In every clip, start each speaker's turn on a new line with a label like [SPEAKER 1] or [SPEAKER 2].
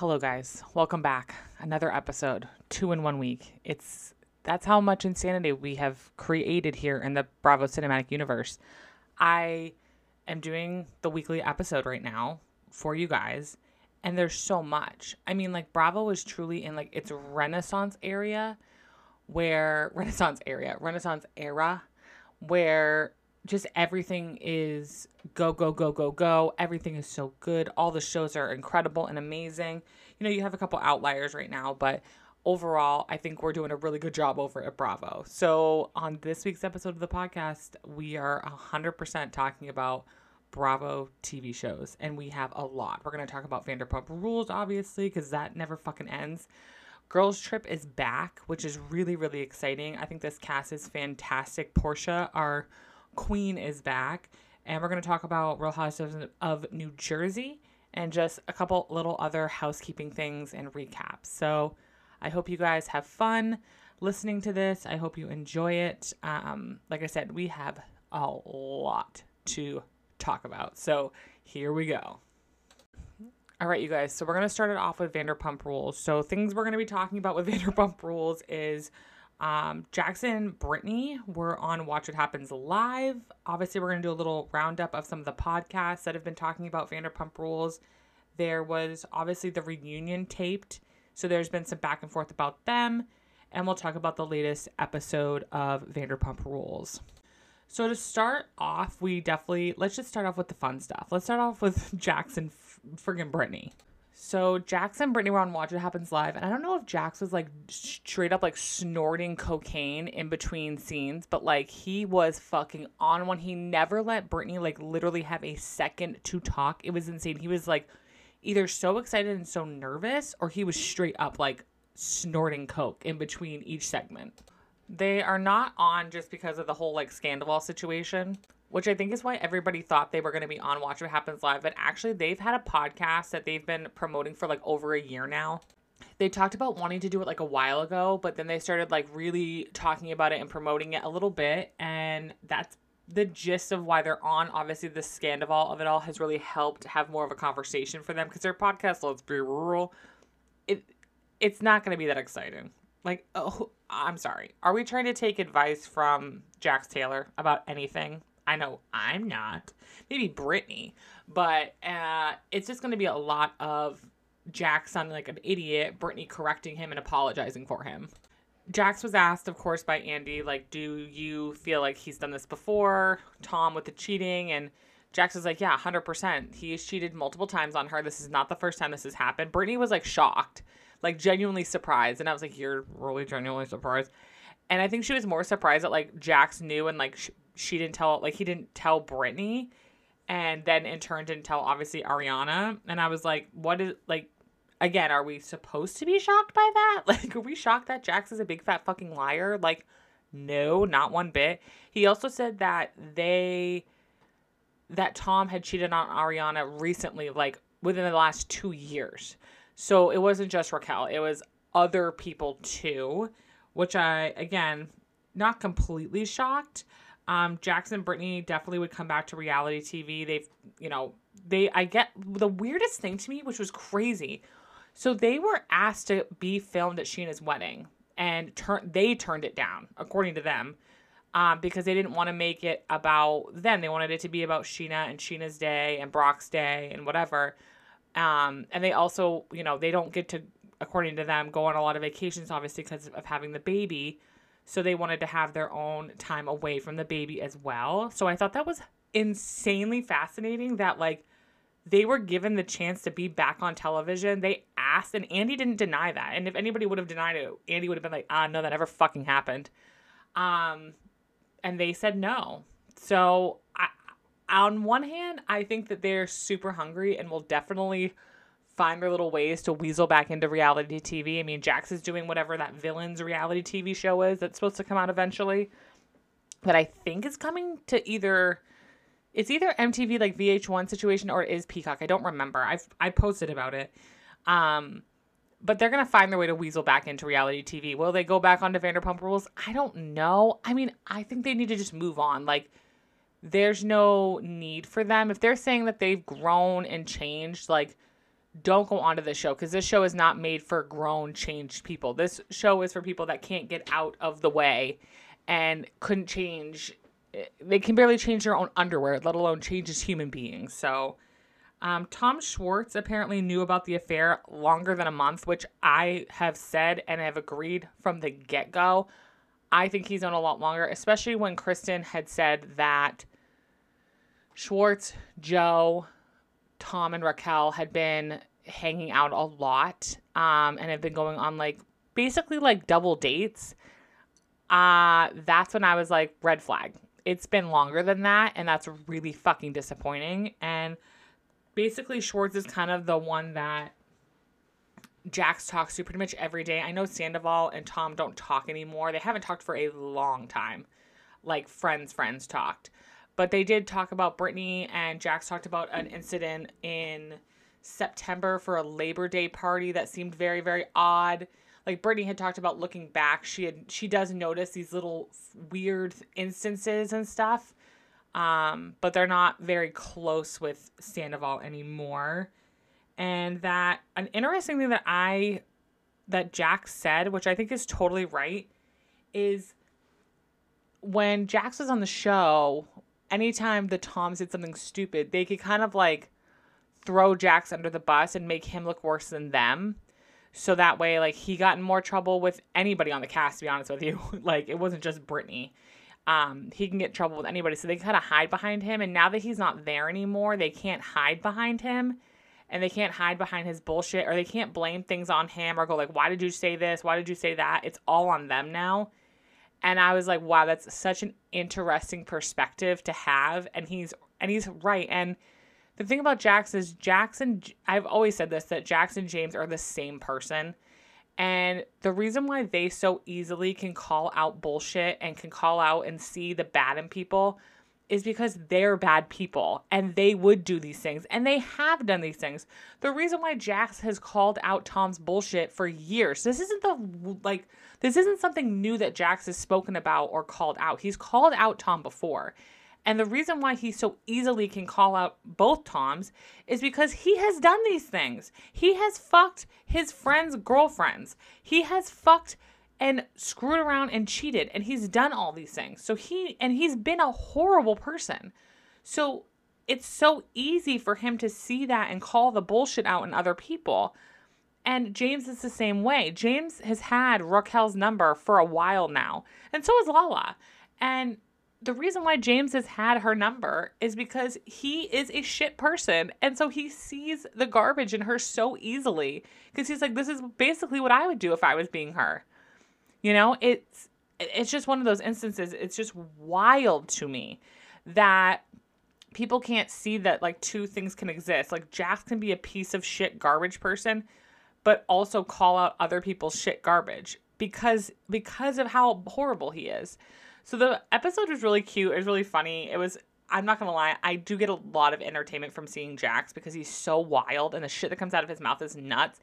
[SPEAKER 1] Hello, guys. Welcome back. Another episode, two in one week. It's that's how much insanity we have created here in the Bravo Cinematic Universe. I am doing the weekly episode right now for you guys, and there's so much. I mean, like Bravo is truly in like its Renaissance area, where Renaissance area, Renaissance era, where just everything is go go go go go everything is so good all the shows are incredible and amazing you know you have a couple outliers right now but overall i think we're doing a really good job over at bravo so on this week's episode of the podcast we are 100% talking about bravo tv shows and we have a lot we're going to talk about vanderpump rules obviously because that never fucking ends Girls Trip is back, which is really, really exciting. I think this cast is fantastic. Portia, our queen, is back. And we're going to talk about Real Housewives of New Jersey and just a couple little other housekeeping things and recaps. So I hope you guys have fun listening to this. I hope you enjoy it. Um, like I said, we have a lot to talk about. So here we go. All right, you guys. So we're going to start it off with Vanderpump Rules. So things we're going to be talking about with Vanderpump Rules is um, Jax and, Brittany, we're on Watch What Happens Live. Obviously, we're going to do a little roundup of some of the podcasts that have been talking about Vanderpump Rules. There was obviously the reunion taped. So there's been some back and forth about them. And we'll talk about the latest episode of Vanderpump Rules. So to start off, we definitely let's just start off with the fun stuff. Let's start off with Jackson friggin' Brittany. So Jax and Brittany were on Watch What Happens Live, and I don't know if Jax was like straight up like snorting cocaine in between scenes, but like he was fucking on one. He never let Brittany like literally have a second to talk. It was insane. He was like either so excited and so nervous, or he was straight up like snorting coke in between each segment. They are not on just because of the whole like scandal situation which I think is why everybody thought they were going to be on Watch What Happens Live. But actually, they've had a podcast that they've been promoting for like over a year now. They talked about wanting to do it like a while ago, but then they started like really talking about it and promoting it a little bit. And that's the gist of why they're on. Obviously, the scandal of it all has really helped have more of a conversation for them because their podcast, let's be rural, it it's not going to be that exciting. Like, oh, I'm sorry. Are we trying to take advice from Jax Taylor about anything? I know I'm not. Maybe Brittany, but uh, it's just going to be a lot of Jax sounding like an idiot, Brittany correcting him and apologizing for him. Jax was asked, of course, by Andy, like, do you feel like he's done this before? Tom with the cheating. And Jax was like, yeah, 100%. He's cheated multiple times on her. This is not the first time this has happened. Brittany was like shocked, like genuinely surprised. And I was like, you're really genuinely surprised. And I think she was more surprised that like Jax knew and like sh- she didn't tell like he didn't tell Brittany and then in turn didn't tell obviously Ariana. And I was like, what is like again, are we supposed to be shocked by that? Like, are we shocked that Jax is a big fat fucking liar? Like, no, not one bit. He also said that they that Tom had cheated on Ariana recently, like within the last two years. So it wasn't just Raquel, it was other people too, which I again not completely shocked. Um, Jackson and Brittany definitely would come back to reality TV. They've, you know, they, I get the weirdest thing to me, which was crazy. So they were asked to be filmed at Scheana's wedding and turn, they turned it down, according to them, um, because they didn't want to make it about them. They wanted it to be about Scheana and Scheana's day and Brock's day and whatever. Um, and they also, you know, they don't get to, according to them, go on a lot of vacations, obviously, because of having the baby. So they wanted to have their own time away from the baby as well. So I thought that was insanely fascinating that like they were given the chance to be back on television. They asked, and Andy didn't deny that. And if anybody would have denied it, Andy would have been like, ah, no, that never fucking happened. Um, and they said no. So I, on one hand, I think that they're super hungry and will definitely find their little ways to weasel back into reality TV. I mean, Jax is doing whatever that villains reality TV show is that's supposed to come out eventually. That I think is coming to either it's either MTV like VH1 situation or it is Peacock. I don't remember. I've I posted about it. Um but they're gonna find their way to weasel back into reality TV. Will they go back onto Vanderpump Rules? I don't know. I mean, I think they need to just move on. Like, there's no need for them if they're saying that they've grown and changed. Like, don't go onto this show because this show is not made for grown, changed people. This show is for people that can't get out of the way and couldn't change. They can barely change their own underwear, let alone change as human beings. So, um, Tom Schwartz apparently knew about the affair longer than a month, which I have said and have agreed from the get go. I think he's known a lot longer, especially when Kristen had said that Schwartz, Joe, Tom, and Raquel had been hanging out a lot um, and have been going on like basically like double dates. Uh, that's when I was like, red flag. It's been longer than that, and that's really fucking disappointing. And basically, Schwartz is kind of the one that Jax talks to pretty much every day. I know Sandoval and Tom don't talk anymore. They haven't talked for a long time, like friends, friends talked. But they did talk about Brittany, and Jax talked about an incident in September for a Labor Day party that seemed very, very odd. Like Brittany had talked about looking back, she had she does notice these little weird instances and stuff. Um, but they're not very close with Sandoval anymore. And that an interesting thing that I that Jax said, which I think is totally right, is when Jax was on the show, anytime the Toms did something stupid, they could kind of like throw Jax under the bus and make him look worse than them. So that way, like, he got in more trouble with anybody on the cast, to be honest with you. like, it wasn't just Brittany. Um, he can get trouble with anybody. So they kind of hide behind him. And now that he's not there anymore, they can't hide behind him and they can't hide behind his bullshit or they can't blame things on him or go like, why did you say this? Why did you say that? It's all on them now. And I was like, wow, that's such an interesting perspective to have. And he's and he's right. And the thing about Jax is Jackson I've always said this that Jax and James are the same person. And the reason why they so easily can call out bullshit and can call out and see the bad in people is because they're bad people and they would do these things and they have done these things. The reason why Jax has called out Tom's bullshit for years. This isn't the like this isn't something new that Jax has spoken about or called out. He's called out Tom before. And the reason why he so easily can call out both Toms is because he has done these things. He has fucked his friends' girlfriends. He has fucked and screwed around and cheated and he's done all these things. So he and he's been a horrible person. So it's so easy for him to see that and call the bullshit out in other people. And James is the same way. James has had Raquel's number for a while now, and so has Lala. And the reason why James has had her number is because he is a shit person. And so he sees the garbage in her so easily because he's like, this is basically what I would do if I was being her. You know, it's it's just one of those instances. It's just wild to me that people can't see that like two things can exist. Like Jax can be a piece of shit garbage person, but also call out other people's shit garbage because because of how horrible he is. So the episode was really cute. It was really funny. It was I'm not gonna lie, I do get a lot of entertainment from seeing Jax because he's so wild and the shit that comes out of his mouth is nuts.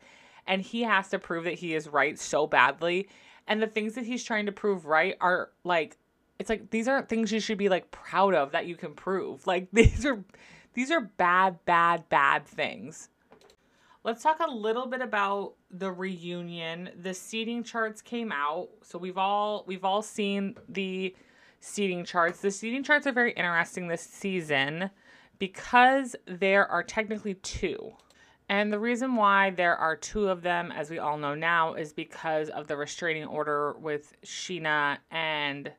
[SPEAKER 1] And he has to prove that he is right so badly. And the things that he's trying to prove right are like it's like these aren't things you should be like proud of that you can prove. Like these are these are bad, bad, bad things. Let's talk a little bit about the reunion. The seating charts came out. So we've all we've all seen the seating charts. The seating charts are very interesting this season because there are technically two. And the reason why there are two of them, as we all know now, is because of the restraining order with Scheana and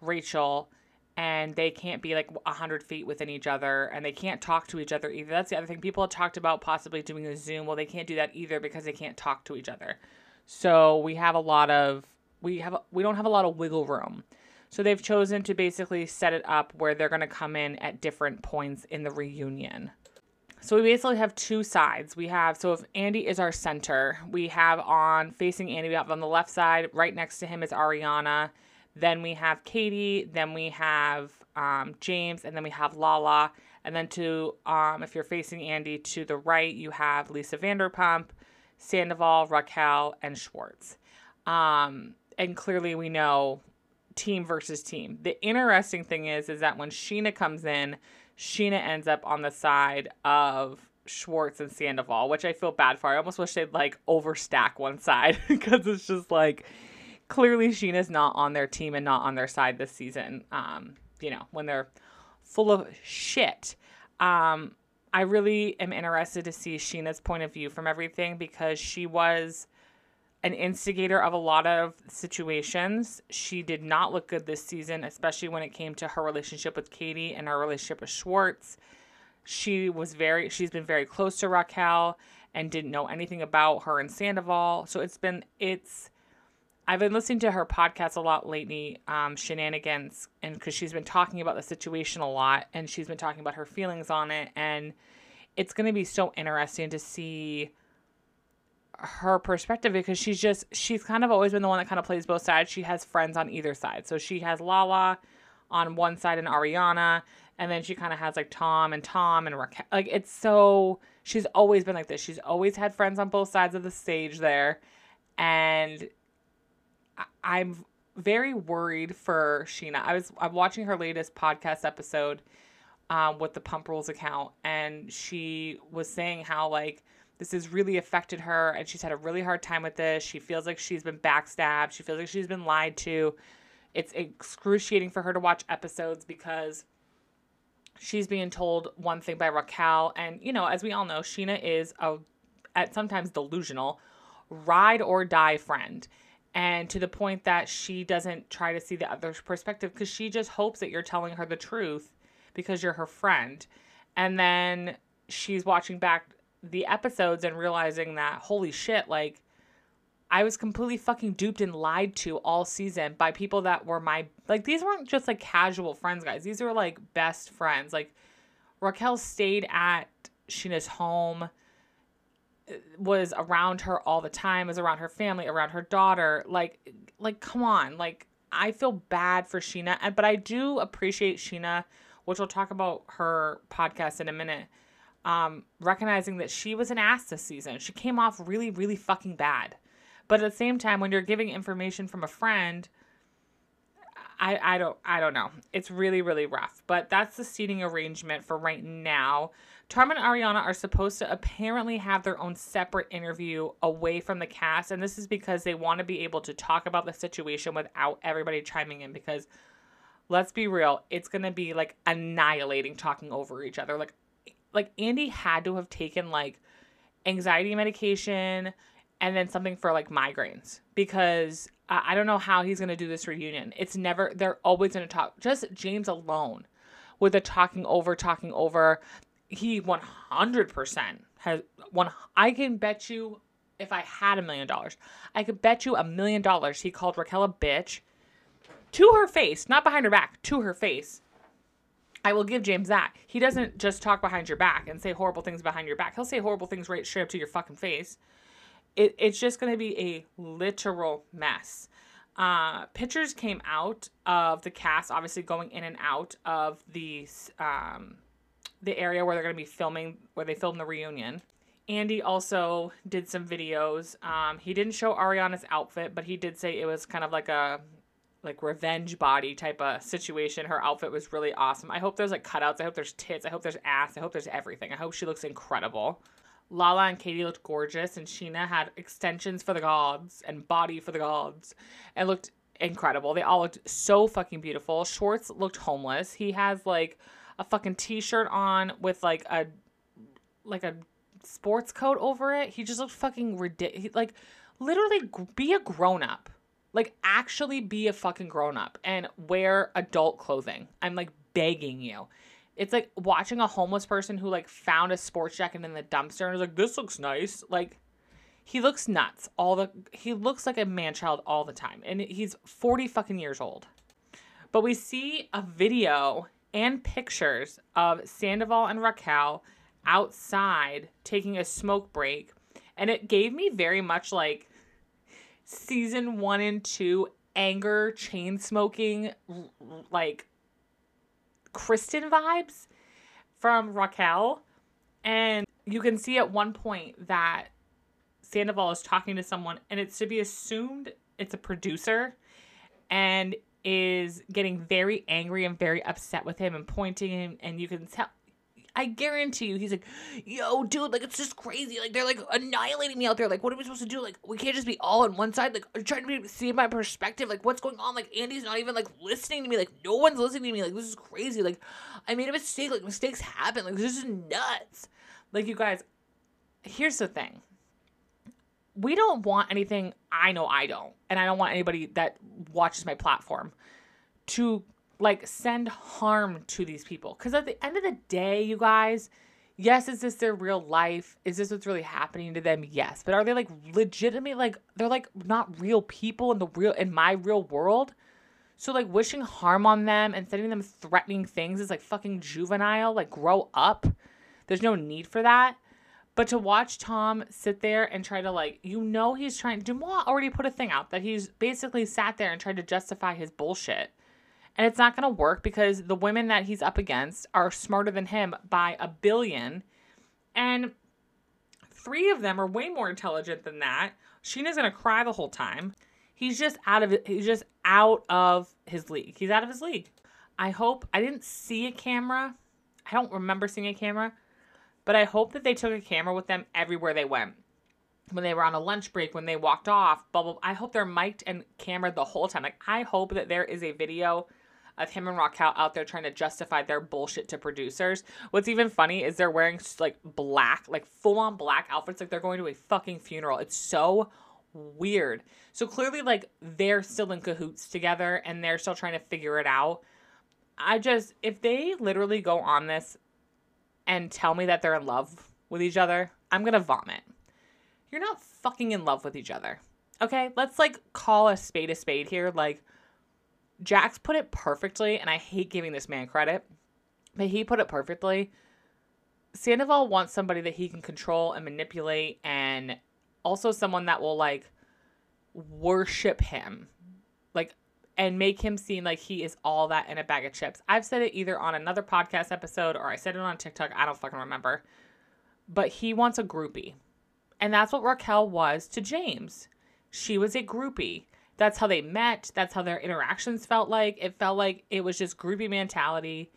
[SPEAKER 1] Rachel and they can't be like 100 feet within each other and they can't talk to each other either. That's the other thing. People have talked about possibly doing a Zoom. Well, they can't do that either because they can't talk to each other. So we have a lot of we have we don't have a lot of wiggle room. So they've chosen to basically set it up where they're going to come in at different points in the reunion. So we basically have two sides. We have so if Andy is our center, we have on facing Andy, we have on the left side, right next to him is Ariana then we have Katie, then we have um, James, and then we have Lala. And then to, um, if you're facing Andy to the right, you have Lisa Vanderpump, Sandoval, Raquel, and Schwartz. Um, and clearly we know team versus team. The interesting thing is, is that when Scheana comes in, Scheana ends up on the side of Schwartz and Sandoval, which I feel bad for. I almost wish they'd like overstack one side because it's just like clearly Scheana's not on their team and not on their side this season. Um, you know, when they're full of shit. Um, I really am interested to see Scheana's point of view from everything because she was an instigator of a lot of situations. She did not look good this season, especially when it came to her relationship with Katie and her relationship with Schwartz. She was very she's been very close to Raquel and didn't know anything about her and Sandoval. So it's been it's I've been listening to her podcast a lot lately, um, Scheananigans, and because she's been talking about the situation a lot, and she's been talking about her feelings on it, and it's going to be so interesting to see her perspective because she's just she's kind of always been the one that kind of plays both sides. She has friends on either side, so she has Lala on one side and Ariana, and then she kind of has like Tom and Tom and Raquel. Like it's so she's always been like this. She's always had friends on both sides of the stage there, and I'm very worried for Scheana. I was I'm watching her latest podcast episode um, with the Pump Rules account, and she was saying how like this has really affected her, and she's had a really hard time with this. She feels like she's been backstabbed. She feels like she's been lied to. It's excruciating for her to watch episodes because she's being told one thing by Raquel, and you know, as we all know, Scheana is a at sometimes delusional ride or die friend and to the point that she doesn't try to see the other perspective because she just hopes that you're telling her the truth because you're her friend and then she's watching back the episodes and realizing that holy shit like I was completely fucking duped and lied to all season by people that were my like these weren't just like casual friends guys these were like best friends like Raquel stayed at Scheana's home uh, was around her all the time, was around her family, around her daughter. Like, like, come on. Like, I feel bad for Scheana, but I do appreciate Scheana, which we'll talk about her podcast in a minute. Um, recognizing that she was an ass this season. She came off really, really fucking bad. But at the same time, when you're giving information from a friend, I, I don't I don't know. It's really, really rough. But that's the seating arrangement for right now. Tom and Ariana are supposed to apparently have their own separate interview away from the cast, and this is because they want to be able to talk about the situation without everybody chiming in. Because let's be real, it's gonna be like annihilating talking over each other. Like, like Andy had to have taken like anxiety medication and then something for like migraines because I don't know how he's gonna do this reunion. It's never they're always gonna talk. Just James alone with the talking over, talking over he 100% has one I can bet you if I had a million dollars, I could bet you a million dollars he called Raquel a bitch to her face, not behind her back, to her face. I will give James that. He doesn't just talk behind your back and say horrible things behind your back. He'll say horrible things right straight up to your fucking face. It, it's just going to be a literal mess. Uh, pictures came out of the cast, obviously going in and out of the um, the area where they're going to be filming, where they filmed the reunion. Andy also did some videos. Um, he didn't show Ariana's outfit, but he did say it was kind of like a like revenge body type of situation. Her outfit was really awesome. I hope there's like cutouts. I hope there's tits. I hope there's ass. I hope there's everything. I hope she looks incredible. Lala and Katie looked gorgeous, and Sheena had extensions for the gods and body for the gods, and looked incredible. They all looked so fucking beautiful. Schwartz looked homeless. He has like a fucking t-shirt on with like a like a sports coat over it. He just looked fucking ridiculous. Like literally be a grown up. Like actually be a fucking grown up and wear adult clothing. I'm like begging you. It's like watching a homeless person who like found a sports jacket in the dumpster and was like, "This looks nice." Like he looks nuts all the he looks like a man child all the time and he's 40 fucking years old. But we see a video and pictures of Sandoval and Raquel outside taking a smoke break. And it gave me very much like season one and two anger, chain smoking, like Kristen vibes from Raquel. And you can see at one point that Sandoval is talking to someone, and it's to be assumed it's a producer. And is getting very angry and very upset with him and pointing him and you can tell I guarantee you, he's like, yo, dude, like, it's just crazy. Like, they're like annihilating me out there. Like, what are we supposed to do? Like, we can't just be all on one side. Like, trying to be, see my perspective. Like, what's going on? Like, Andy's not even like listening to me. Like, no one's listening to me. Like, this is crazy. Like, I made a mistake. Like, mistakes happen. Like, this is nuts. Like, you guys, here's the thing we don't want anything I know I don't. And I don't want anybody that watches my platform to like send harm to these people. Because at the end of the day, you guys, yes, is this their real life? Is this what's really happening to them? Yes. But are they like legitimately like they're like not real people in the real in my real world? So like wishing harm on them and sending them threatening things is like fucking juvenile. Like grow up. There's no need for that. But to watch Tom sit there and try to like, you know, he's trying. DeuxMoi already put a thing out that he's basically sat there and tried to justify his bullshit, and it's not going to work because the women that he's up against are smarter than him by a billion, and three of them are way more intelligent than that. Scheana's going to cry the whole time. He's just out of. He's just out of his league. He's out of his league. I hope I didn't see a camera. I don't remember seeing a camera but I hope that they took a camera with them everywhere they went. When they were on a lunch break, when they walked off, blah, blah, I hope they're mic'd and cameraed the whole time. Like, I hope that there is a video of him and Raquel out there trying to justify their bullshit to producers. What's even funny is they're wearing like black, like full on black outfits, like they're going to a fucking funeral. It's so weird. So clearly, like, they're still in cahoots together and they're still trying to figure it out. I just, if they literally go on this and tell me that they're in love with each other, I'm to vomit. You're not fucking in love with each other. Okay? Let's like call a spade a spade here. Like, Jax put it perfectly, and I hate giving this man credit, but he put it perfectly. Sandoval wants somebody that he can control and manipulate, and also someone that will like worship him. Like, and make him seem like he is all that in a bag of chips. I've said it either on another podcast episode or I said it on TikTok. I don't fucking remember. But he wants a groupie. And that's what Raquel was to James. She was a groupie. That's how they met. That's how their interactions felt like. It felt like it was just groupie mentality.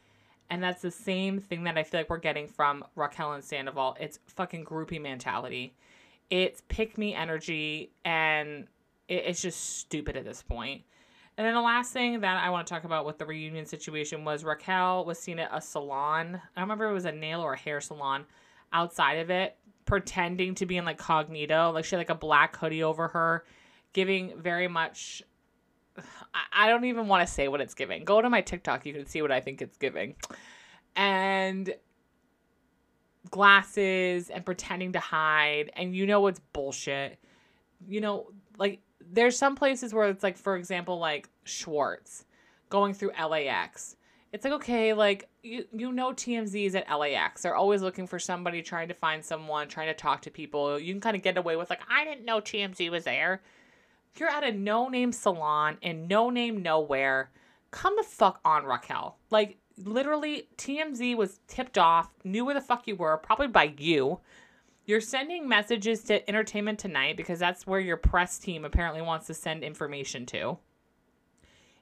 [SPEAKER 1] And that's the same thing that I feel like we're getting from Raquel and Sandoval. It's fucking groupie mentality. It's pick me energy. And it's just stupid at this point. And then the last thing that I want to talk about with the reunion situation was Raquel was seen at a salon. I don't remember it was a nail or a hair salon outside of it, pretending to be in like cognito. Like she had like a black hoodie over her, giving very much. I don't even want to say what it's giving. Go to my TikTok, you can see what I think it's giving. And glasses and pretending to hide, and you know it's bullshit. You know, like there's some places where it's like, for example, like Schwartz going through LAX. It's like, okay, like you, you know TMZ is at LAX. They're always looking for somebody, trying to find someone, trying to talk to people. You can kind of get away with like, I didn't know TMZ was there. You're at a no name salon in no name nowhere. Come the fuck on, Raquel. Like literally, TMZ was tipped off, knew where the fuck you were, probably by you. You're sending messages to Entertainment Tonight because that's where your press team apparently wants to send information to.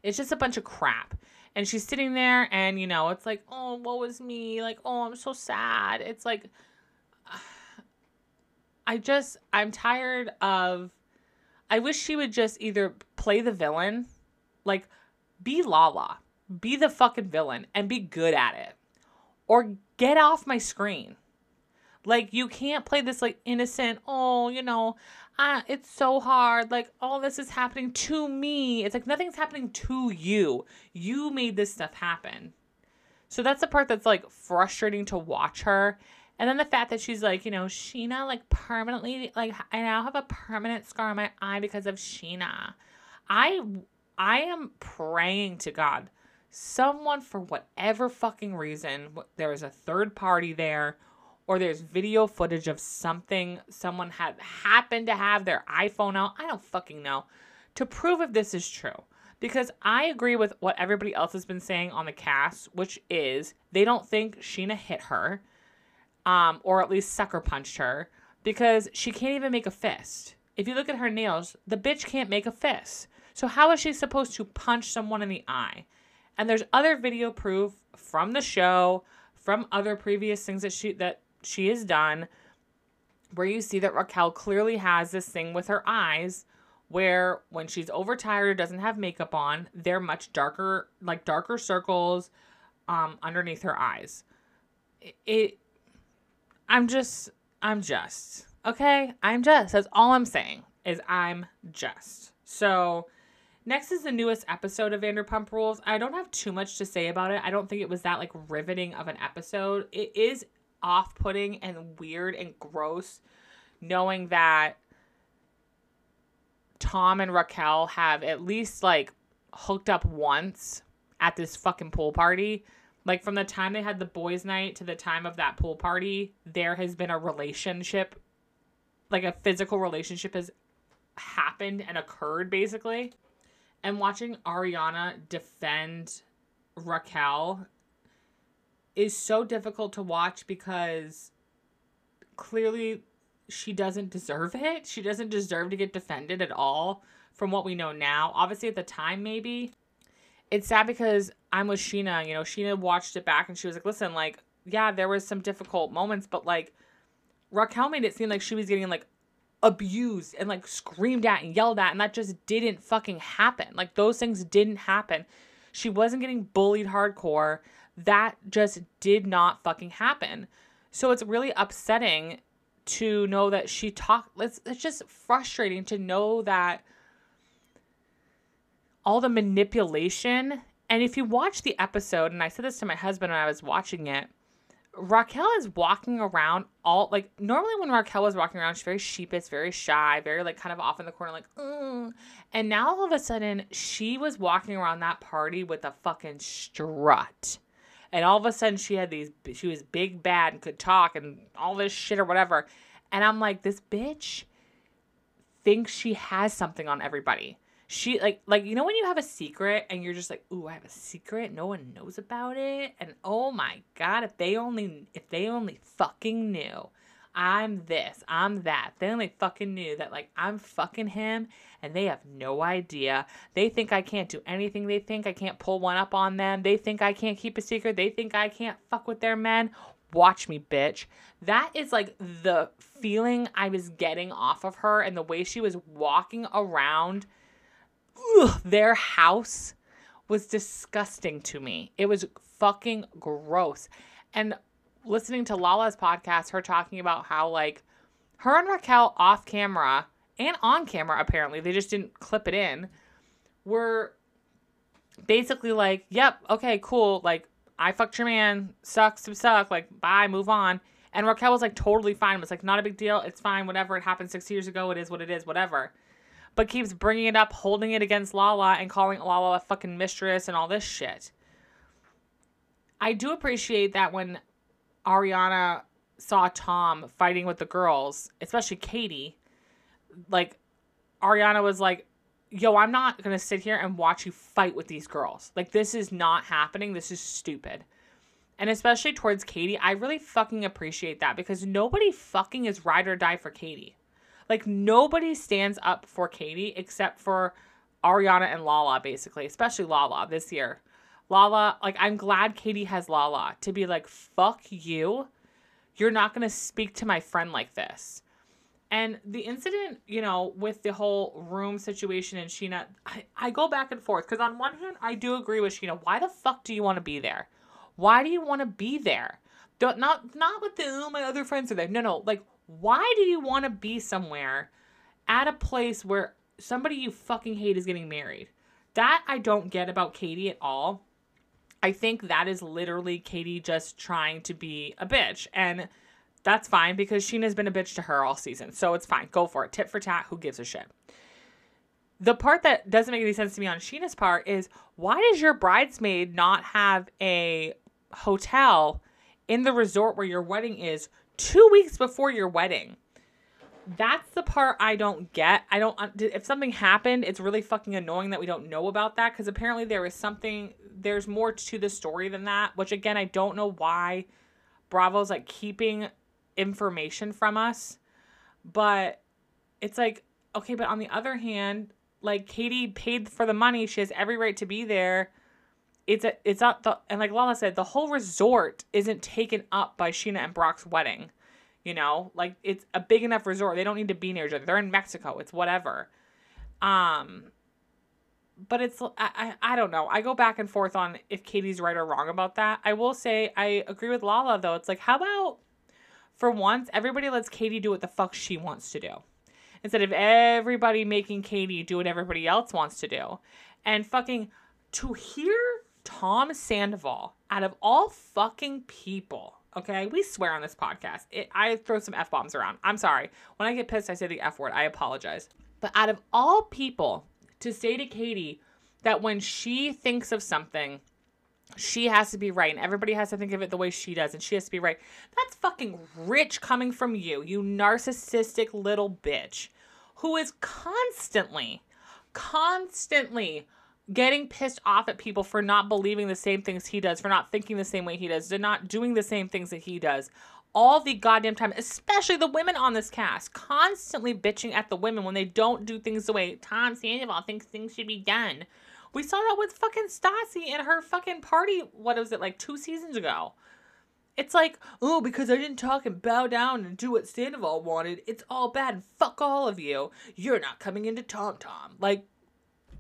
[SPEAKER 1] It's just a bunch of crap. And she's sitting there and, you know, it's like, oh, what was me? Like, oh, I'm so sad. It's like, I just, I'm tired of, I wish she would just either play the villain, like, be Lala, be the fucking villain and be good at it, or get off my screen. Like you can't play this like innocent, oh, you know, ah, it's so hard. Like all this is happening to me. It's like nothing's happening to you. You made this stuff happen. So that's the part that's like frustrating to watch her. And then the fact that she's like, you know, Scheana, like permanently like I now have a permanent scar on my eye because of Scheana. I I am praying to God someone for whatever fucking reason there is a third party there or there's video footage of something someone had happened to have their iPhone out. I don't fucking know. To prove if this is true. Because I agree with what everybody else has been saying on the cast, which is they don't think Scheana hit her, um, or at least sucker punched her, because she can't even make a fist. If you look at her nails, the bitch can't make a fist. So how is she supposed to punch someone in the eye? And there's other video proof from the show, from other previous things that she that she has done where you see that Raquel clearly has this thing with her eyes where when she's overtired or doesn't have makeup on, they're much darker, like darker circles um, underneath her eyes. It, it, I'm just, I'm just, okay? I'm just. That's all I'm saying is I'm just. So, next is the newest episode of Vanderpump Rules. I don't have too much to say about it. I don't think it was that like riveting of an episode. It is off putting and weird and gross knowing that Tom and Raquel have at least like hooked up once at this fucking pool party. Like from the time they had the boys' night to the time of that pool party, there has been a relationship, like a physical relationship has happened and occurred basically. And watching Ariana defend Raquel is so difficult to watch because clearly she doesn't deserve it. She doesn't deserve to get defended at all from what we know now. Obviously, at the time, maybe. It's sad because I'm with Scheana. You know, Scheana watched it back and she was like, listen, like, yeah, there was some difficult moments, but like, Raquel made it seem like she was getting like abused and like screamed at and yelled at, and that just didn't fucking happen. Like, those things didn't happen. She wasn't getting bullied hardcore. That just did not fucking happen. So it's really upsetting to know that she talked it's, it's just frustrating to know that all the manipulation. And if you watch the episode and i said this to my husband when i was watching it raquel is walking around all like normally when raquel was walking around she's very sheepish very shy very like kind of off in the corner like mm. and now all of a sudden she was walking around that party with a fucking strut. And all of a sudden she had these she was big bad and could talk and all this shit or whatever. And i'm like this bitch thinks she has something on everybody she like like you know when you have a secret and you're just like ooh i have a secret no one knows about it and oh my god if they only if they only fucking knew I'm this, I'm that. They only fucking knew that, like, I'm fucking him and they have no idea. They think I can't do anything. They think I can't pull one up on them. They think I can't keep a secret. They think I can't fuck with their men. Watch me, bitch. That is like the feeling I was getting off of her and the way she was walking around ugh, their house was disgusting to me. It was fucking gross. And listening to Lala's podcast, her talking about how like her and Raquel off camera and on camera apparently they just didn't clip it in were basically like, "Yep, okay, cool. Like I fucked your man. Sucks to suck. Like bye, move on." And Raquel was like totally fine. It was like not a big deal. It's fine. Whatever. It happened six years ago. It is what it is. Whatever. But keeps bringing it up, holding it against Lala, and calling Lala a fucking mistress and all this shit. I do appreciate that when Ariana saw Tom fighting with the girls, especially Katie, like Ariana was like, yo, I'm not going to sit here and watch you fight with these girls. Like, this is not happening. This is stupid. And especially towards Katie, I really fucking appreciate that because nobody fucking is ride or die for Katie. Like, nobody stands up for Katie except for Ariana and Lala, basically, especially Lala this year. Lala, like, I'm glad Katie has Lala to be like, fuck you. You're not going to speak to my friend like this. And the incident, you know, with the whole room situation and Scheana, I, I go back and forth because on one hand, I do agree with Scheana. Why the fuck do you want to be there? Why do you want to be there? Don't, not not with the oh, my other friends are there. No, no. Like, why do you want to be somewhere at a place where somebody you fucking hate is getting married? That I don't get about Katie at all. I think that is literally Katie just trying to be a bitch. And that's fine because Scheana's been a bitch to her all season. So it's fine. Go for it. Tit for tat. Who gives a shit? The part that doesn't make any sense to me on Scheana's part is why does your bridesmaid not have a hotel in the resort where your wedding is two weeks before your wedding? that's the part I don't get. I don't if something happened, it's really fucking annoying that we don't know about that because apparently there is something there's more to the story than that, which again I don't know why Bravo's like keeping information from us. But it's like okay, but on the other hand, like Katie paid for the money, she has every right to be there. It's a it's not the and like Lala said, the whole resort isn't taken up by Scheana and Brock's wedding. You know, like it's a big enough resort. They don't need to be near each other. They're in Mexico. It's whatever. Um, but it's I, I I don't know. I go back and forth on if Katie's right or wrong about that. I will say I agree with Lala though. It's like how about for once everybody lets Katie do what the fuck she wants to do. Instead of everybody making Katie do what everybody else wants to do. And fucking to hear Tom Sandoval out of all fucking people Okay, we swear on this podcast. It, I throw some f bombs around. I'm sorry. When I get pissed, I say the f word. I apologize. But out of all people, to say to Katie that when she thinks of something, she has to be right, and everybody has to think of it the way she does, and she has to be right. That's fucking rich coming from you, you narcissistic little bitch, who is constantly, constantly getting pissed off at people for not believing the same things he does, for not thinking the same way he does, to not doing the same things that he does. All the goddamn time, especially the women on this cast, constantly bitching at the women when they don't do things the way Tom Sandoval thinks things should be done. We saw that with fucking Stassi and her fucking party, what was it, like two seasons ago? It's like, oh, because I didn't talk and bow down and do what Sandoval wanted, it's all bad. And fuck all of you. You're not coming into Tom Tom. Like,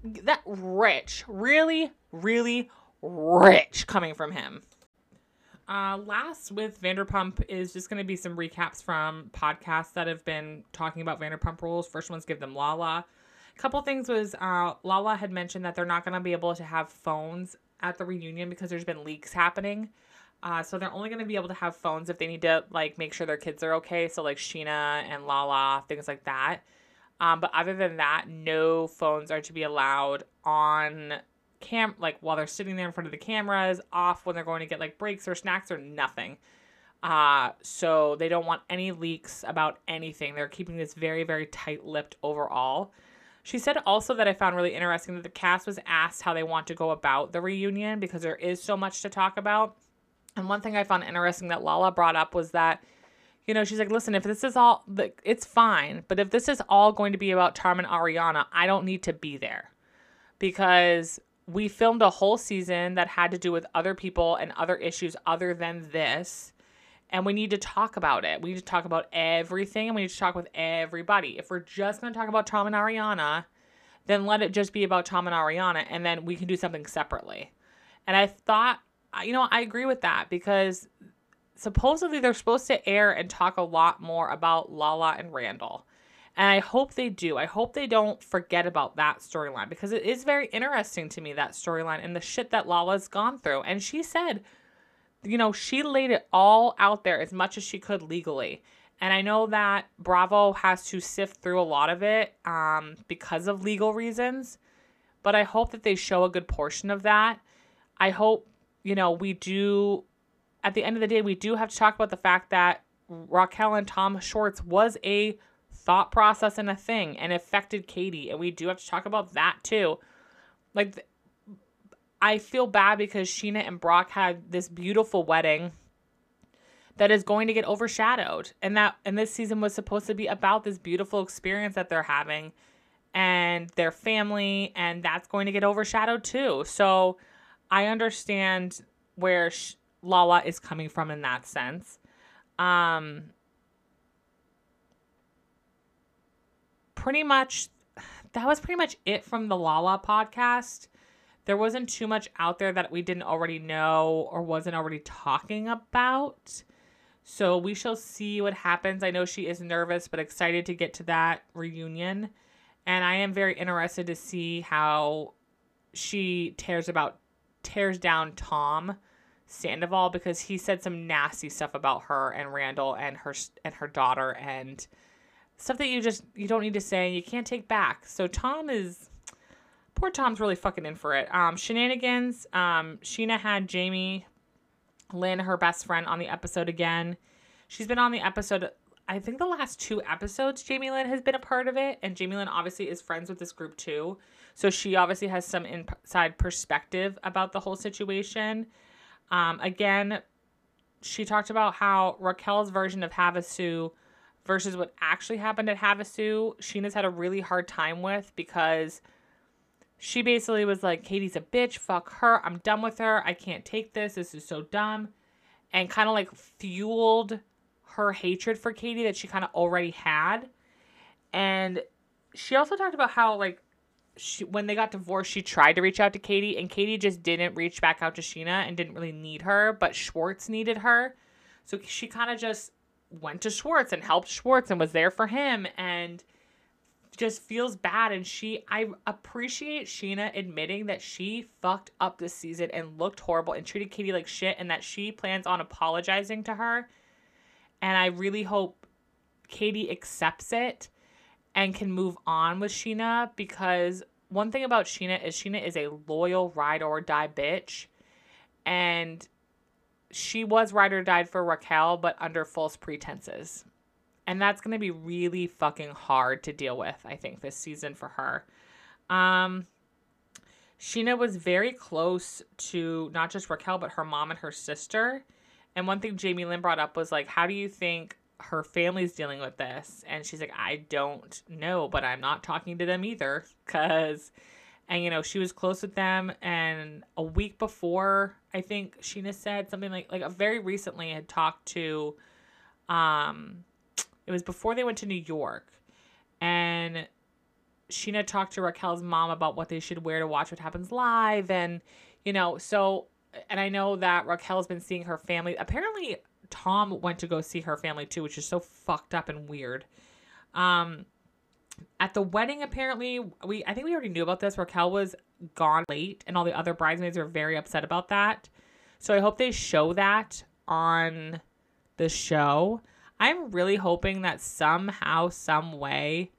[SPEAKER 1] that rich, really, really rich coming from him. Uh, last with Vanderpump is just going to be some recaps from podcasts that have been talking about Vanderpump rules. First one's Give Them Lala. A couple things was uh, Lala had mentioned that they're not going to be able to have phones at the reunion because there's been leaks happening. Uh, so they're only going to be able to have phones if they need to like make sure their kids are okay. So like Scheana and Lala, things like that. Um, but other than that, no phones are to be allowed on cam like while they're sitting there in front of the cameras, off when they're going to get like breaks or snacks or nothing. Uh, so they don't want any leaks about anything. They're keeping this very, very tight lipped overall. She said also that I found really interesting that the cast was asked how they want to go about the reunion because there is so much to talk about. And one thing I found interesting that Lala brought up was that you know, she's like, listen, if this is all, it's fine. But if this is all going to be about Tom and Ariana, I don't need to be there because we filmed a whole season that had to do with other people and other issues other than this. And we need to talk about it. We need to talk about everything and we need to talk with everybody. If we're just going to talk about Tom and Ariana, then let it just be about Tom and Ariana and then we can do something separately. And I thought, you know, I agree with that because supposedly they're supposed to air and talk a lot more about Lala and Randall. And I hope they do. I hope they don't forget about that storyline because it is very interesting to me, that storyline and the shit that Lala's gone through. And she said, you know, she laid it all out there as much as she could legally. And I know that Bravo has to sift through a lot of it um, because of legal reasons. But I hope that they show a good portion of that. I hope, you know, we do at the end of the day, we do have to talk about the fact that Raquel and Tom Schwartz was a thought process and a thing and affected Katie. And we do have to talk about that too. Like, I feel bad because Scheana and Brock had this beautiful wedding that is going to get overshadowed. And that and this season was supposed to be about this beautiful experience that they're having and their family and that's going to get overshadowed too. So I understand where Lala is coming from in that sense. Um, pretty much, that was pretty much it from the Lala podcast. There wasn't too much out there that we didn't already know or wasn't already talking about. So we shall see what happens. I know she is nervous, but excited to get to that reunion. And I am very interested to see how she tears about tears down Tom Sandoval because he said some nasty stuff about her and Randall and her and her daughter and stuff that you just you don't need to say and you can't take back. So Tom is poor Tom's really fucking in for it. Um, Scheananigans. Um, Scheana had Jamie Lynn, her best friend, on the episode again. She's been on the episode. I think the last two episodes, Jamie Lynn has been a part of it, and Jamie Lynn obviously is friends with this group too. So she obviously has some inside perspective about the whole situation. Um, again, she talked about how Raquel's version of Havasu versus what actually happened at Havasu, Scheana's had a really hard time with because she basically was like, Katie's a bitch, fuck her, I'm done with her, I can't take this, this is so dumb. And kind of like fueled her hatred for Katie that she kind of already had. And she also talked about how, like, she, when they got divorced, she tried to reach out to Katie, and Katie just didn't reach back out to Scheana and didn't really need her, but Schwartz needed her. So she kind of just went to Schwartz and helped Schwartz and was there for him and just feels bad. And she, I appreciate Scheana admitting that she fucked up this season and looked horrible and treated Katie like shit and that she plans on apologizing to her. And I really hope Katie accepts it and can move on with Scheana because one thing about Scheana is Scheana is a loyal ride or die bitch. And she was ride or died for Raquel, but under false pretenses. And that's going to be really fucking hard to deal with, I think, this season for her. Um, Scheana was very close to not just Raquel, but her mom and her sister. And one thing Jamie Lynn brought up was like, how do you think her family's dealing with this? And she's like, I don't know, but I'm not talking to them either. Because, and you know, she was close with them. And a week before, I think Scheana said something like, like very recently had talked to, um, it was before they went to New York. And Scheana talked to Raquel's mom about what they should wear to watch what happens live. And, you know, so and I know that Raquel's been seeing her family. Apparently, Tom went to go see her family too, which is so fucked up and weird. Um, at the wedding, apparently, we I think we already knew about this. Raquel was gone late, and all the other bridesmaids were very upset about that. So I hope they show that on the show. I'm really hoping that somehow, some way,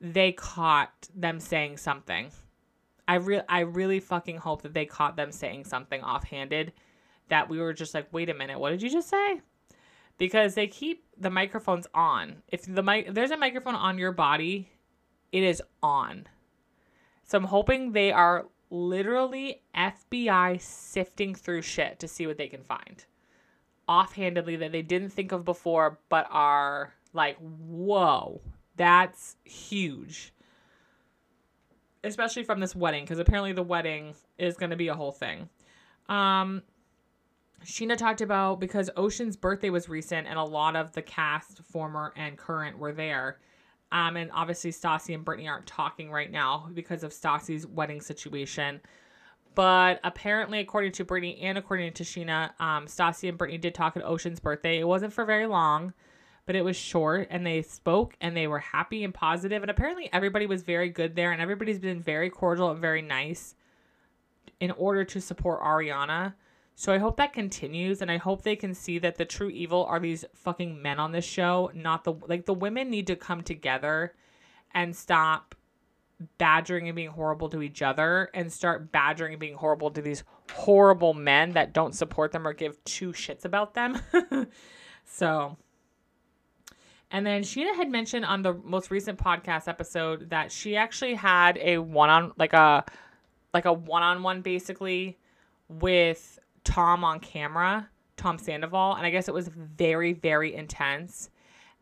[SPEAKER 1] they caught them saying something I re- I really fucking hope that they caught them saying something offhanded that we were just like, wait a minute, what did you just say? Because they keep the microphones on. If the mic there's a microphone on your body, it is on. So I'm hoping they are literally FBI sifting through shit to see what they can find. Offhandedly that they didn't think of before, but are like, whoa, that's huge especially from this wedding, because apparently the wedding is going to be a whole thing. Um, Scheana talked about because Ocean's birthday was recent and a lot of the cast, former and current, were there. Um, and obviously Stassi and Brittany aren't talking right now because of Stassi's wedding situation. But apparently, according to Brittany and according to Scheana, um, Stassi and Brittany did talk at Ocean's birthday. It wasn't for very long but it was short and they spoke and they were happy and positive and apparently everybody was very good there and everybody's been very cordial and very nice in order to support Ariana. So I hope that continues and I hope they can see that the true evil are these fucking men on this show, not the like the women need to come together and stop badgering and being horrible to each other and start badgering and being horrible to these horrible men that don't support them or give two shits about them. so and then Scheana had mentioned on the most recent podcast episode that she actually had a one on like a like a one on one basically with Tom on camera, Tom Sandoval, and I guess it was very very intense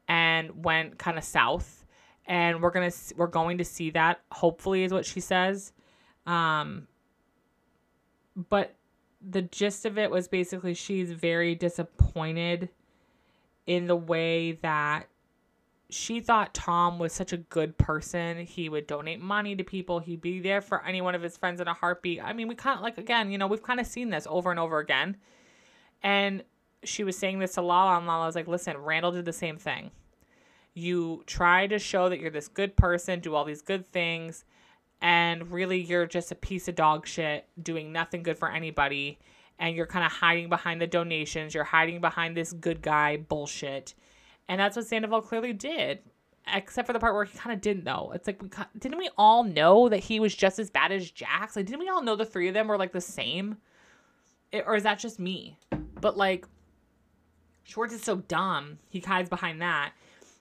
[SPEAKER 1] and went kind of south. And we're gonna we're going to see that hopefully is what she says. Um, but the gist of it was basically she's very disappointed in the way that she thought Tom was such a good person. He would donate money to people. He'd be there for any one of his friends in a heartbeat. I mean, we kind of like again, you know, we've kind of seen this over and over again. And she was saying this to Lala, and Lala was like, "Listen, Randall did the same thing. You try to show that you're this good person, do all these good things, and really you're just a piece of dog shit, doing nothing good for anybody." And you're kind of hiding behind the donations. You're hiding behind this good guy bullshit and that's what Sandoval clearly did, except for the part where he kind of didn't know. It's like, we didn't we all know that he was just as bad as Jax? Like, didn't we all know the three of them were like the same? It, or is that just me? But like, Schwartz is so dumb. He hides behind that.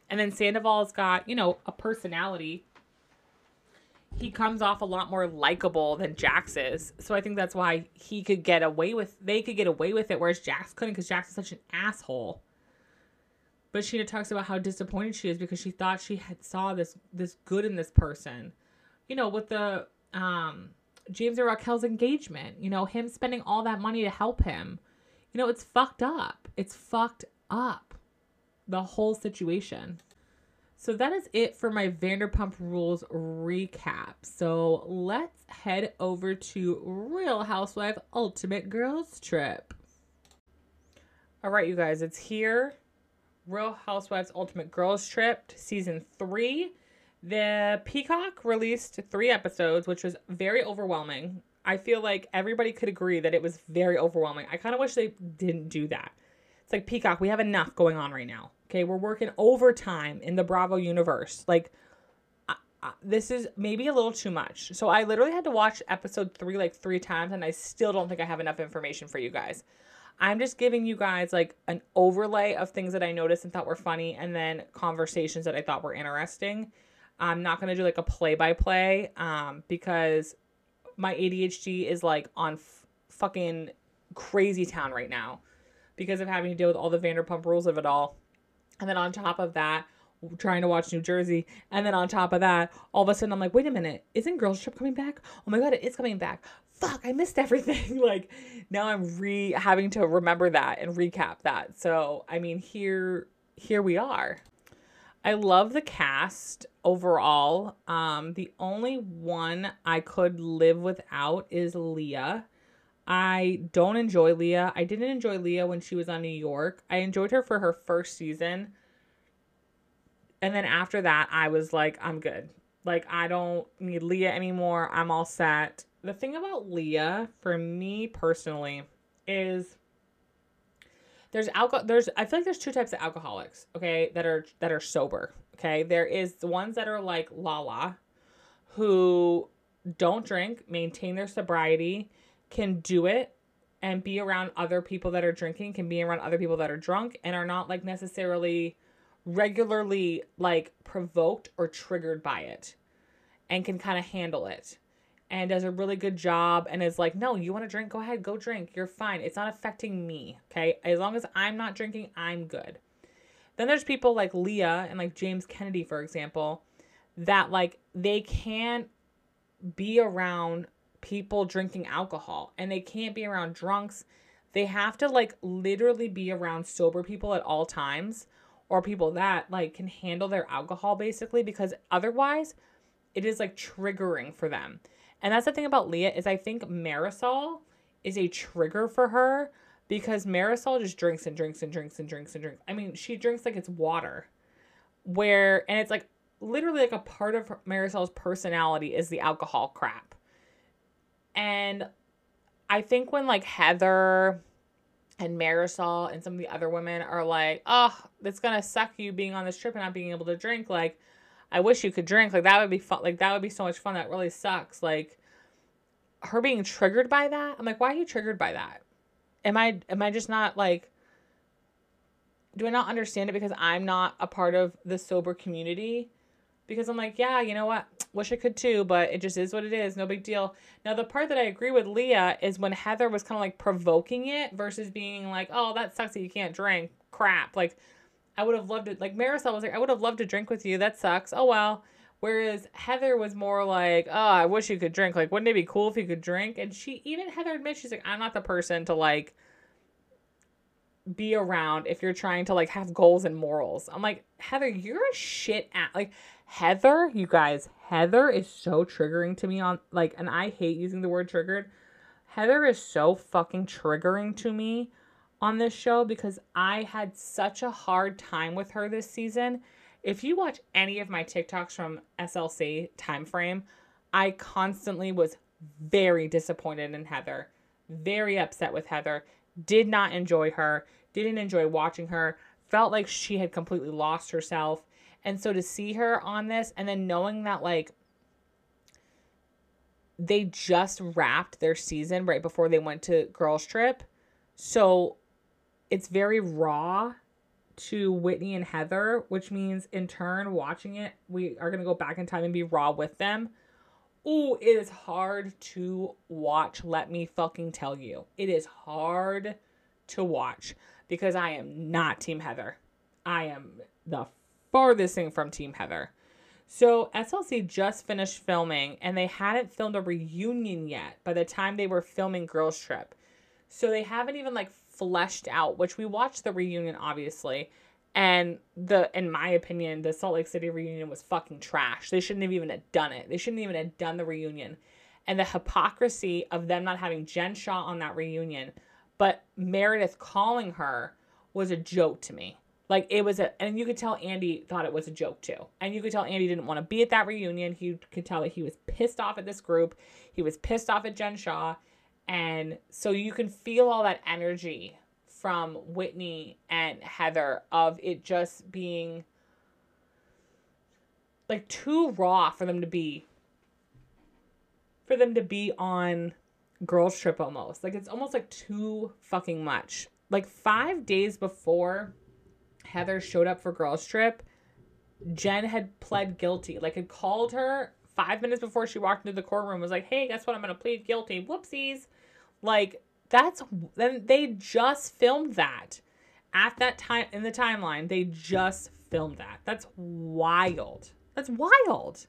[SPEAKER 1] And then Sandoval's got, you know, a personality. He comes off a lot more likable than Jax is. So I think that's why he could get away with, they could get away with it, whereas Jax couldn't because Jax is such an asshole. But Scheana talks about how disappointed she is because she thought she had saw this this good in this person. you know, with the um James and Raquel's engagement, you know, him spending all that money to help him. You know, it's fucked up. It's fucked up. The whole situation. So that is it for my Vanderpump Rules recap. So let's head over to Real Housewife Ultimate Girls Trip. All right, you guys, it's here. Real Housewives Ultimate Girls Trip, season three. The Peacock released three episodes, which was very overwhelming. I feel like everybody could agree that it was very overwhelming. I kind of wish they didn't do that. It's like Peacock, we have enough going on right now. Okay, we're working overtime in the Bravo universe. Like, this is maybe a little too much. So I literally had to watch episode three like three times, and I still don't think I have enough information for you guys. I'm just giving you guys like an overlay of things that I noticed and thought were funny, and then conversations that I thought were interesting. I'm not gonna do like a play by play because my ADHD is like on f- fucking crazy town right now because of having to deal with all the Vanderpump rules of it all. And then on top of that, trying to watch New Jersey. And then on top of that, all of a sudden I'm like, wait a minute, isn't Girls Trip coming back? Oh my God, it is coming back. Fuck, I missed everything. like now I'm re having to remember that and recap that. So, I mean, here, here we are. I love the cast overall. Um, the only one I could live without is Leah. I don't enjoy Leah. I didn't enjoy Leah when she was on New York. I enjoyed her for her first season. And then after that, I was like, I'm good. Like, I don't need Leah anymore. I'm all set. The thing about Leah, for me personally, is there's alcohol there's I feel like there's two types of alcoholics, okay, that are that are sober. Okay. There is the ones that are like Lala, who don't drink, maintain their sobriety, can do it and be around other people that are drinking, can be around other people that are drunk and are not like necessarily regularly like provoked or triggered by it and can kind of handle it and does a really good job and is like, no, you want to drink? Go ahead, go drink. You're fine. It's not affecting me. Okay. As long as I'm not drinking, I'm good. Then there's people like Leah and like James Kennedy, for example, that like they can't be around people drinking alcohol and they can't be around drunks. They have to like literally be around sober people at all times or people that like can handle their alcohol basically because otherwise it is like triggering for them. And that's the thing about Leah is I think Marysol is a trigger for her because Marysol just drinks and drinks and drinks and drinks and drinks. I mean, she drinks like it's water. Where and it's like literally like a part of Marysol's personality is the alcohol crap. And I think when like Heather and Marysol and some of the other women are like, "Oh, it's to suck you being on this trip and not being able to drink." Like I wish you could drink. Like that would be fun. Like that would be so much fun. That really sucks. Like her being triggered by that. I'm like, why are you triggered by that? Am I am I just not like do I not understand it because I'm not a part of the sober community? Because I'm like, yeah, you know what? Wish I could too, but it just is what it is. No big deal. Now, the part that I agree with Leah is when Heather was kind of like provoking it versus being like, oh, that sucks that you can't drink. Crap. Like, I would have loved it. Like Marysol was like, I would have loved to drink with you. That sucks. Oh well. Whereas Heather was more like, oh, I wish you could drink. Like, wouldn't it be cool if you could drink? And she even Heather admits she's like, I'm not the person to like be around if you're trying to like have goals and morals. I'm like, Heather, you're a shit at like Heather, you guys, Heather is so triggering to me on like and I hate using the word triggered. Heather is so fucking triggering to me on this show because I had such a hard time with her this season. If you watch any of my TikToks from SLC time frame, I constantly was very disappointed in Heather, very upset with Heather, did not enjoy her, didn't enjoy watching her, felt like she had completely lost herself. And so to see her on this and then knowing that like they just wrapped their season right before they went to girls trip. So it's very raw to Whitney and Heather, which means in turn, watching it, we are going to go back in time and be raw with them. Oh, it is hard to watch. Let me fucking tell you. It is hard to watch because I am not Team Heather. I am the farthest thing from Team Heather. So SLC just finished filming and they hadn't filmed a reunion yet by the time they were filming Girls Trip. So they haven't even like fleshed out, which we watched the reunion obviously. And the in my opinion, the Salt Lake City reunion was fucking trash. They shouldn't have even done it. They shouldn't even have done the reunion. And the hypocrisy of them not having Jen Shah on that reunion, but Meredith calling her was a joke to me. Like it was a, and you could tell Andy thought it was a joke too. And you could tell Andy didn't want to be at that reunion. He could tell that he was pissed off at this group. He was pissed off at Jen Shah. And so you can feel all that energy from Whitney and Heather of it just being like too raw for them to be for them to be on girls trip almost. Like it's almost like too fucking much. Like 5 days before Heather showed up for girls trip, Jen had pled guilty. Like had called her five minutes before she walked into the courtroom. Was like, "Hey, guess what? I'm gonna plead guilty. Whoopsies." Like that's then they just filmed that at that time in the timeline. They just filmed that. That's wild. That's wild.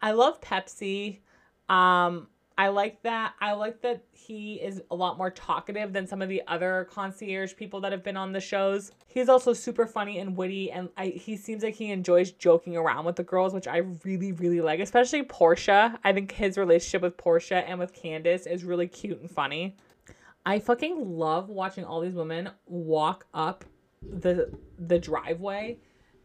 [SPEAKER 1] I love Pepsi. Um, I like that. I like that he is a lot more talkative than some of the other concierge people that have been on the shows. He's also super funny and witty, and I, he seems like he enjoys joking around with the girls, which I really, really like. Especially Porsha. I think his relationship with Porsha and with Candace is really cute and funny. I fucking love watching all these women walk up the the driveway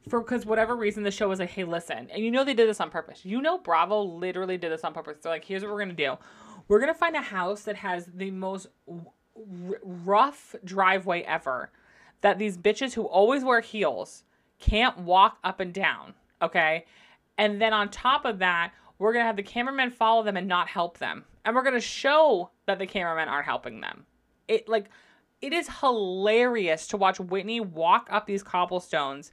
[SPEAKER 1] for because whatever reason the show was like, hey, listen, and you know they did this on purpose. You know Bravo literally did this on purpose. They're like, here's what we're gonna do. We're gonna find a house that has the most r- rough driveway ever. That these bitches who always wear heels can't walk up and down. Okay, and then on top of that, we're gonna have the cameramen follow them and not help them, and we're gonna show that the cameramen aren't helping them. It like it is hilarious to watch Whitney walk up these cobblestones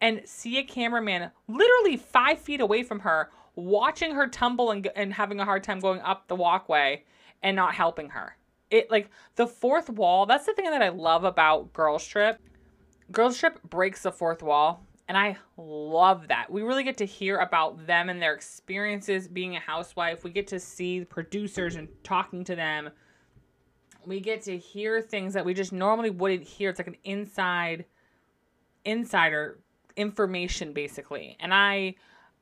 [SPEAKER 1] and see a cameraman literally five feet away from her watching her tumble and, and having a hard time going up the walkway and not helping her. It like the fourth wall, that's the thing that I love about Girls Trip. Girls Trip breaks the fourth wall, and I love that. We really get to hear about them and their experiences being a housewife. We get to see producers and talking to them. We get to hear things that we just normally wouldn't hear. It's like an inside insider information basically. And I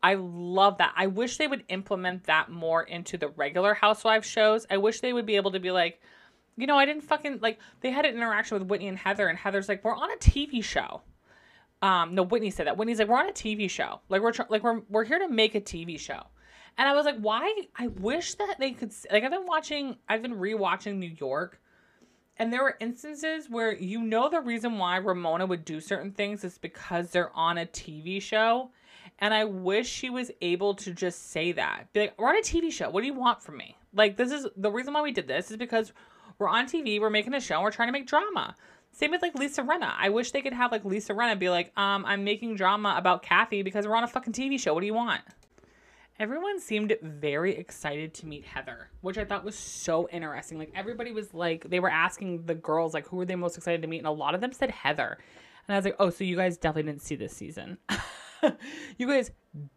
[SPEAKER 1] I love that. I wish they would implement that more into the regular housewives shows. I wish they would be able to be like, you know, I didn't fucking like they had an interaction with Whitney and Heather and Heather's like, "We're on a TV show." Um, no, Whitney said that. Whitney's like, "We're on a TV show. Like we're tr- like we're we're here to make a TV show." And I was like, "Why? I wish that they could like I've been watching I've been rewatching New York and there were instances where you know the reason why Ramona would do certain things is because they're on a TV show. And I wish she was able to just say that. Be like, we're on a TV show. What do you want from me? Like, this is the reason why we did this is because we're on TV, we're making a show, we're trying to make drama. Same with like Lisa Rinna. I wish they could have like Lisa Rinna be like, um, I'm making drama about Kathy because we're on a fucking TV show. What do you want? Everyone seemed very excited to meet Heather, which I thought was so interesting. Like everybody was like they were asking the girls like who were they most excited to meet and a lot of them said Heather. And I was like, "Oh, so you guys definitely didn't see this season." you guys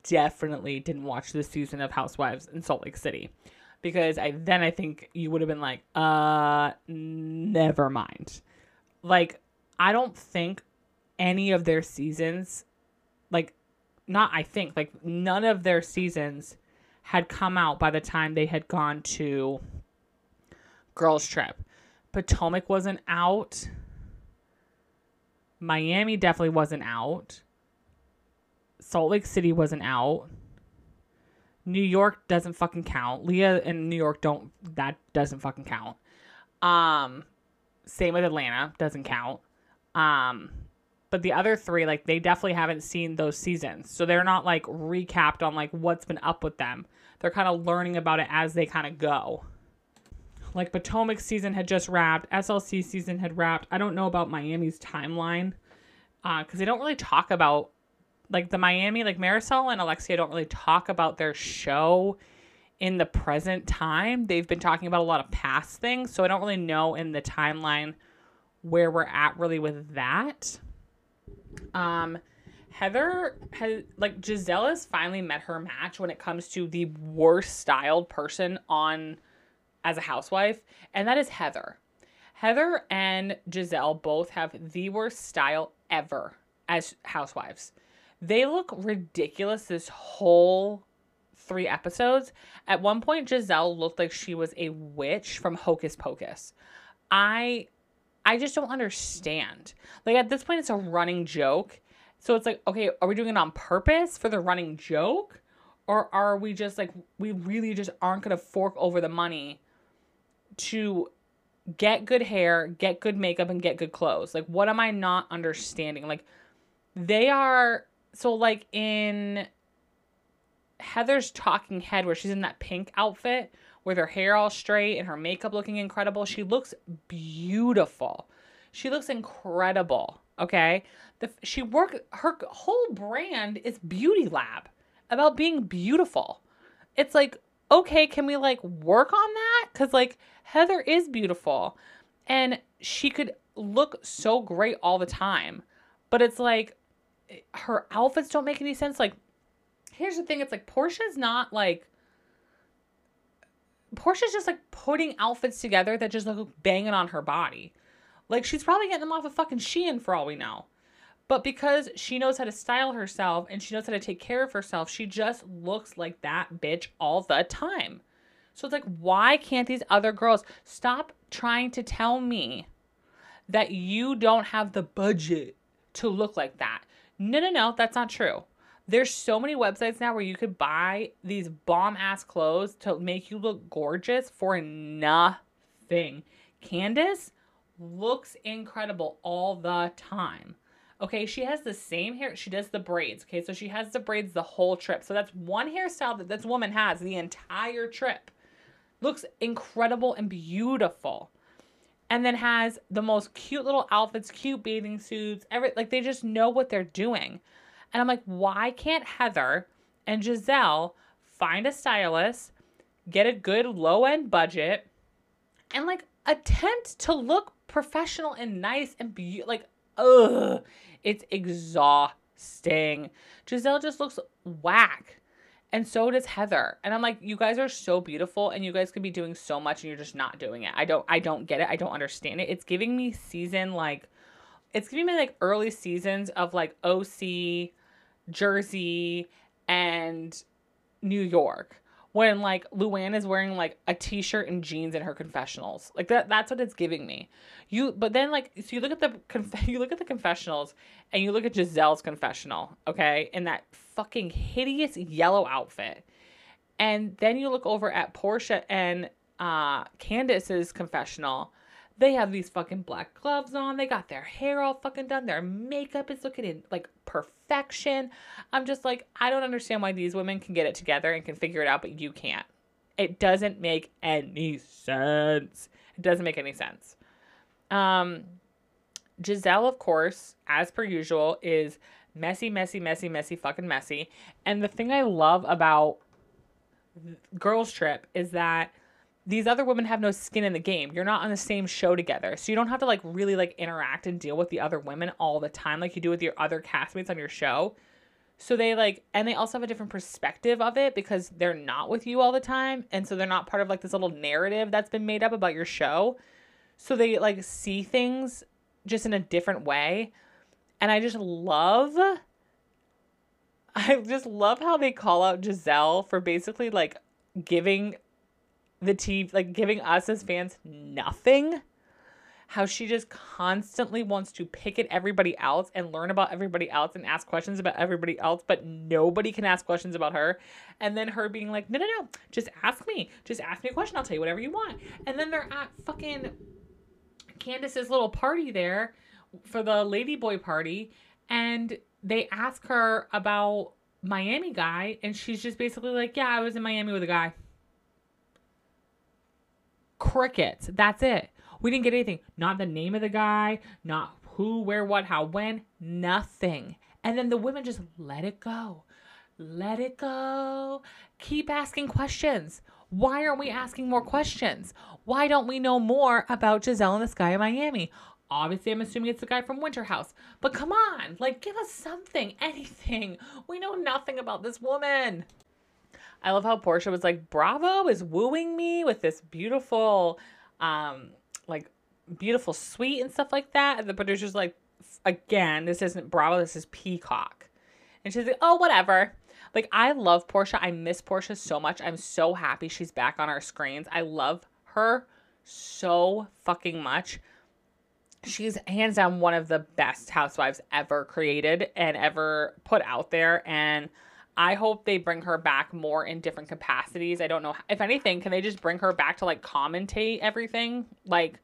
[SPEAKER 1] definitely didn't watch this season of Housewives in Salt Lake City. Because I then I think you would have been like, "Uh, never mind." Like I don't think any of their seasons like not I think like none of their seasons had come out by the time they had gone to girls trip. Potomac wasn't out. Miami definitely wasn't out. Salt Lake City wasn't out. New York doesn't fucking count. Leah and New York don't that doesn't fucking count. Um same with Atlanta, doesn't count. Um but the other three like they definitely haven't seen those seasons. So they're not like recapped on like what's been up with them. They're kind of learning about it as they kind of go. Like potomac season had just wrapped. Slc season had wrapped. I don't know about miami's timeline because uh, they don't really talk about like the miami like Marysol and alexia don't really talk about their show in the present time. They've been talking about a lot of past things so i don't really know in the timeline where we're at really with that um, Heather has like Gizelle has finally met her match when it comes to the worst styled person on as a housewife, and that is Heather. Heather and Gizelle both have the worst style ever as housewives. They look ridiculous this whole three episodes. At one point, Gizelle looked like she was a witch from Hocus Pocus. I I just don't understand. Like at this point, it's a running joke. So it's like, okay, are we doing it on purpose for the running joke? Or are we just like, we really just aren't going to fork over the money to get good hair, get good makeup, and get good clothes? Like, what am I not understanding? Like, they are, so like in Heather's talking head, where she's in that pink outfit with her hair all straight and her makeup looking incredible. She looks beautiful. She looks incredible. Okay. The, she work her whole brand is Beauty Lab about being beautiful. It's like, okay, can we like work on that? Cause like Heather is beautiful and she could look so great all the time. But it's like eh, her outfits don't make any sense. Like, here's the thing it's like Porsha's not like Porsha's just like putting outfits together that just look banging on her body. Like she's probably getting them off of fucking Shein for all we know. But because she knows how to style herself and she knows how to take care of herself, she just looks like that bitch all the time. So it's like, why can't these other girls stop trying to tell me that you don't have the budget to look like that? No, no, no, that's not true. There's so many websites now where you could buy these bomb ass clothes to make you look gorgeous for nothing. Candace looks incredible all the time. Okay, she has the same hair. She does the braids. Okay, so she has the braids the whole trip. So that's one hairstyle that this woman has the entire trip. Looks incredible and beautiful. And then has the most cute little outfits, cute bathing suits, every like they just know what they're doing. And I'm like, why can't Heather and Gizelle find a stylist, get a good low end budget, and like attempt to look professional and nice and be like, ugh, it's exhausting. Gizelle just looks whack. And so does Heather. And I'm like, you guys are so beautiful and you guys could be doing so much and you're just not doing it. I don't I don't get it. I don't understand it. It's giving me season like it's giving me like early seasons of like OC, Jersey, and New York when like Luann is wearing like a t-shirt and jeans in her confessionals. Like that that's what it's giving me. You but then like so you look at the conf- you look at the confessionals and you look at Gizelle's confessional, okay? In that fucking hideous yellow outfit. And then you look over at Porsha and uh Candace's confessional they have these fucking black gloves on. They got their hair all fucking done. Their makeup is looking in like perfection. I'm just like, I don't understand why these women can get it together and can figure it out, but you can't. It doesn't make any sense. It doesn't make any sense. Um, Gizelle, of course, as per usual, is messy, messy, messy, messy, fucking messy. And the thing I love about Girls Trip is that these other women have no skin in the game. You're not on the same show together. So you don't have to like really like interact and deal with the other women all the time like you do with your other castmates on your show. So they like and they also have a different perspective of it because they're not with you all the time and so they're not part of like this little narrative that's been made up about your show. So they like see things just in a different way. And I just love I just love how they call out Gizelle for basically like giving the TV, like giving us as fans nothing. How she just constantly wants to pick at everybody else and learn about everybody else and ask questions about everybody else, but nobody can ask questions about her. And then her being like, no, no, no, just ask me. Just ask me a question. I'll tell you whatever you want. And then they're at fucking Candace's little party there for the Ladyboy party. And they ask her about Miami guy. And she's just basically like, yeah, I was in Miami with a guy. Crickets. That's it. We didn't get anything. Not the name of the guy, not who, where, what, how, when, nothing. And then the women just let it go. Let it go. Keep asking questions. Why aren't we asking more questions? Why don't we know more about Gizelle and this guy in Miami? Obviously, I'm assuming it's the guy from Winter House. But come on, like, give us something, anything. We know nothing about this woman. I love how Porsha was like, Bravo is wooing me with this beautiful, um, like, beautiful suite and stuff like that. And the producer's like, again, this isn't Bravo, this is Peacock. And she's like, oh, whatever. Like, I love Porsha. I miss Porsha so much. I'm so happy she's back on our screens. I love her so fucking much. She's hands down one of the best housewives ever created and ever put out there. And I hope they bring her back more in different capacities. I don't know. If anything, can they just bring her back to like commentate everything? Like,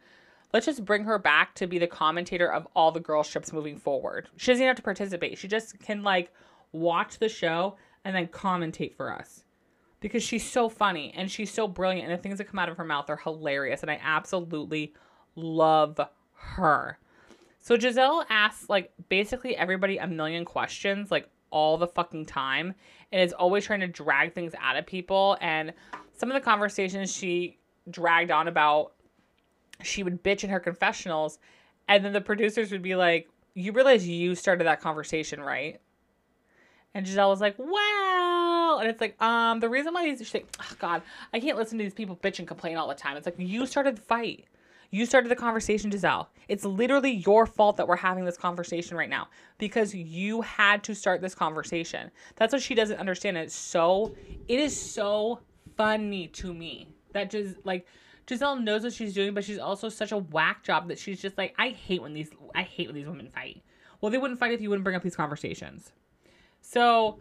[SPEAKER 1] let's just bring her back to be the commentator of all the girl ships moving forward. She doesn't have to participate. She just can like watch the show and then commentate for us because she's so funny and she's so brilliant and the things that come out of her mouth are hilarious and I absolutely love her. So Gizelle asks like basically everybody a million questions like all the fucking time and is always trying to drag things out of people. And some of the conversations she dragged on about she would bitch in her confessionals and then the producers would be like you realize you started that conversation right? And Gizelle was like wow and it's like um the reason why these she's like oh god i can't listen to these people bitch and complain all the time. It's like you started the fight you started the conversation, Gizelle. It's literally your fault that we're having this conversation right now because you had to start this conversation. That's what she doesn't understand. It's so, it is so funny to me that just like Gizelle knows what she's doing, but she's also such a whack job that she's just like, I hate when these, I hate when these women fight. Well, they wouldn't fight if you wouldn't bring up these conversations. So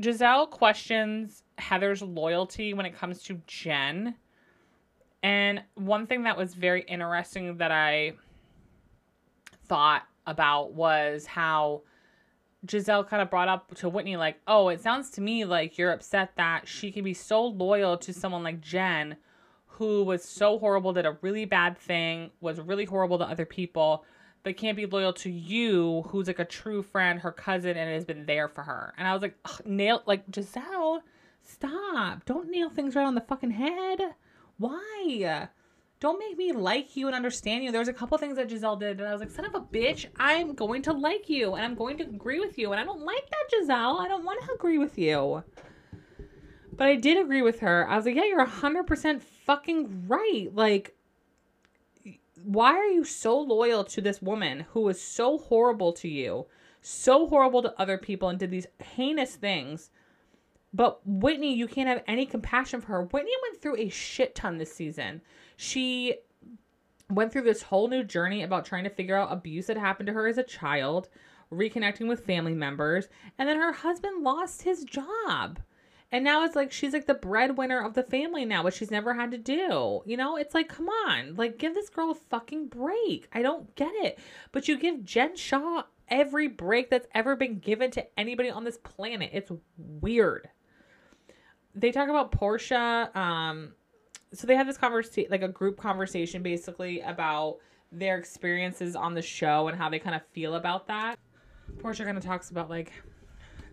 [SPEAKER 1] Gizelle questions Heather's loyalty when it comes to Jen and one thing that was very interesting that I thought about was how Gizelle kind of brought up to Whitney, like, oh, it sounds to me like you're upset that she can be so loyal to someone like Jen, who was so horrible, did a really bad thing, was really horrible to other people, but can't be loyal to you, who's like a true friend, her cousin, and has been there for her. And I was like, nail, like, Gizelle, stop. Don't nail things right on the fucking head. Why? Don't make me like you and understand you. There was a couple things that Gizelle did, and I was like, son of a bitch, I'm going to like you and I'm going to agree with you. And I don't like that, Gizelle. I don't want to agree with you. But I did agree with her. I was like, yeah, you're 100% fucking right. Like, why are you so loyal to this woman who was so horrible to you, so horrible to other people, and did these heinous things? But Whitney, you can't have any compassion for her. Whitney went through a shit ton this season. She went through this whole new journey about trying to figure out abuse that happened to her as a child, reconnecting with family members, and then her husband lost his job. And now it's like she's like the breadwinner of the family now, which she's never had to do. You know, it's like, come on, like give this girl a fucking break. I don't get it. But you give Jen Shah every break that's ever been given to anybody on this planet. It's weird they talk about Porsha. Um, so they have this conversation, like a group conversation, basically about their experiences on the show and how they kind of feel about that. Porsha kind of talks about like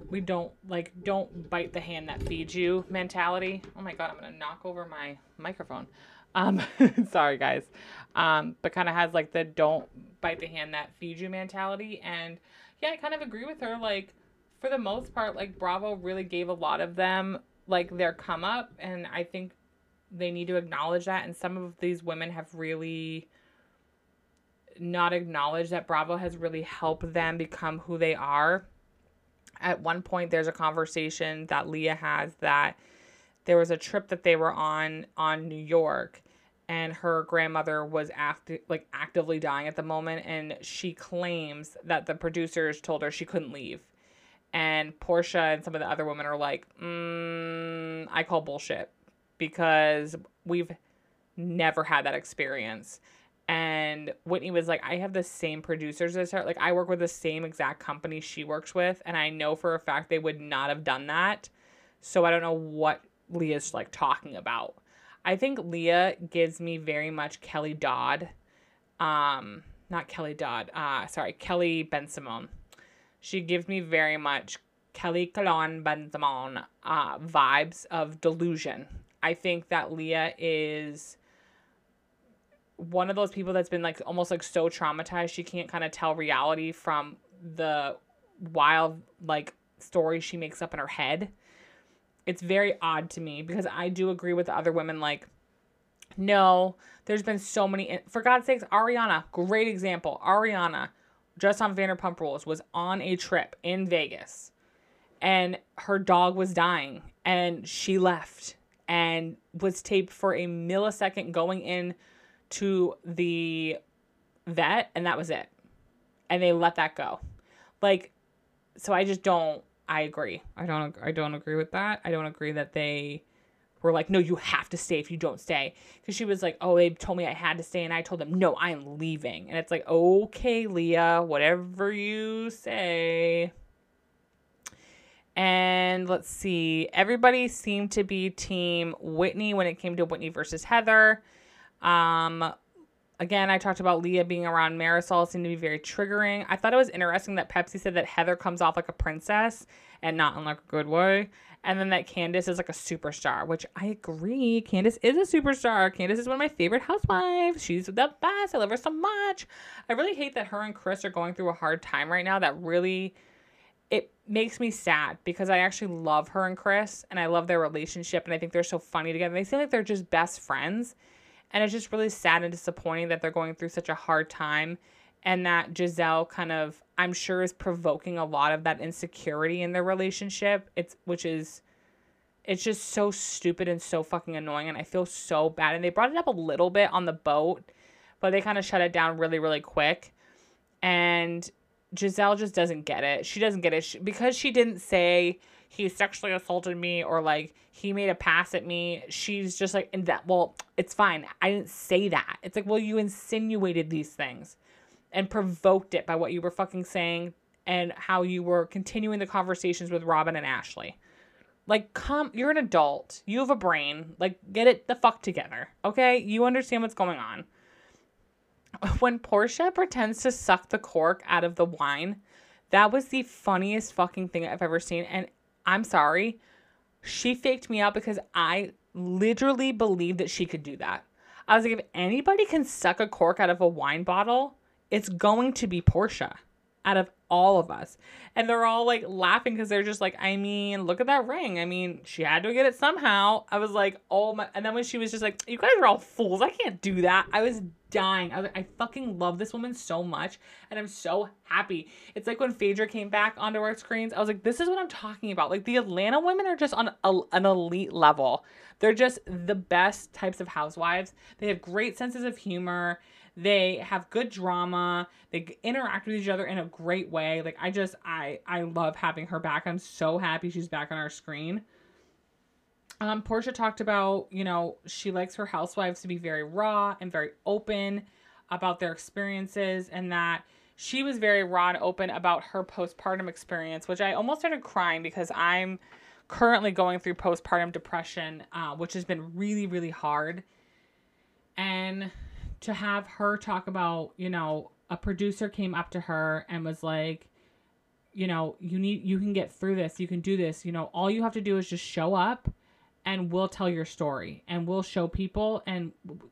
[SPEAKER 1] we don't like don't bite the hand that feeds you mentality. Oh my god, I'm gonna knock over my microphone. Um, sorry guys. Um, but kind of has like the don't bite the hand that feeds you mentality. And yeah, I kind of agree with her. Like for the most part, like Bravo really gave a lot of them like their come up and I think they need to acknowledge that and some of these women have really not acknowledged that Bravo has really helped them become who they are. At one point there's a conversation that Leah has that there was a trip that they were on on New York and her grandmother was acti- like actively dying at the moment and she claims that the producers told her she couldn't leave and Porsha and some of the other women are like, mm, I call bullshit because we've never had that experience. And Whitney was like, I have the same producers as her. Like, I work with the same exact company she works with. And I know for a fact they would not have done that. So I don't know what Leah's like talking about. I think Leah gives me very much Kelly Dodd. Um, not Kelly Dodd. Uh, sorry, Kelly Ben Bensimon she gives me very much Kelly Killoren Bensimon uh, vibes of delusion. I think that Leah is one of those people that's been like almost like so traumatized she can't kind of tell reality from the wild like stories she makes up in her head. It's very odd to me because I do agree with the other women like no, there's been so many for God's sakes Ariana, great example. Ariana just on Vanderpump Rules was on a trip in Vegas and her dog was dying and she left and was taped for a millisecond going in to the vet and that was it. And they let that go. Like so I just don't I agree. I don't I don't agree with that. I don't agree that they were like, "No, you have to stay if you don't stay." Cuz she was like, "Oh, they told me I had to stay and I told them, "No, I am leaving." And it's like, "Okay, Leah, whatever you say." And let's see. Everybody seemed to be team Whitney when it came to Whitney versus Heather. Um, again, I talked about Leah being around Marysol seemed to be very triggering. I thought it was interesting that Pepsi said that Heather comes off like a princess and not in like a good way. And then that Candace is like a superstar, which I agree. Candace is a superstar. Candace is one of my favorite housewives. She's the best. I love her so much. I really hate that her and Chris are going through a hard time right now. That really it makes me sad because I actually love her and Chris and I love their relationship and I think they're so funny together. They seem like they're just best friends. And it's just really sad and disappointing that they're going through such a hard time and that Gizelle kind of I'm sure is provoking a lot of that insecurity in their relationship. It's which is it's just so stupid and so fucking annoying and I feel so bad. And they brought it up a little bit on the boat, but they kind of shut it down really really quick. And Gizelle just doesn't get it. She doesn't get it she, because she didn't say he sexually assaulted me or like he made a pass at me. She's just like, in that, well, it's fine. I didn't say that. It's like, well, you insinuated these things and provoked it by what you were fucking saying and how you were continuing the conversations with Robin and Ashley. Like, come, you're an adult. You have a brain. Like, get it the fuck together. Okay? You understand what's going on when Porsha pretends to suck the cork out of the wine, that was the funniest fucking thing I've ever seen. And I'm sorry, she faked me out because I literally believed that she could do that. I was like, if anybody can suck a cork out of a wine bottle, it's going to be Porsha out of all of us. And they're all like laughing because they're just like, I mean, look at that ring. I mean, she had to get it somehow. I was like, oh my. And then when she was just like, you guys are all fools. I can't do that. I was dying. I was like, I fucking love this woman so much. And I'm so happy. It's like when Phaedra came back onto our screens, I was like, this is what I'm talking about. Like the Atlanta women are just on a, an elite level. They're just the best types of housewives. They have great senses of humor they have good drama. They interact with each other in a great way. Like I just I I love having her back. I'm so happy she's back on our screen. Um, Porsha talked about, you know, she likes her housewives to be very raw and very open about their experiences, and that she was very raw and open about her postpartum experience, which I almost started crying because I'm currently going through postpartum depression, uh, which has been really, really hard. And to have her talk about, you know, a producer came up to her and was like, you know, you need you can get through this. You can do this. You know, all you have to do is just show up and we'll tell your story and we'll show people and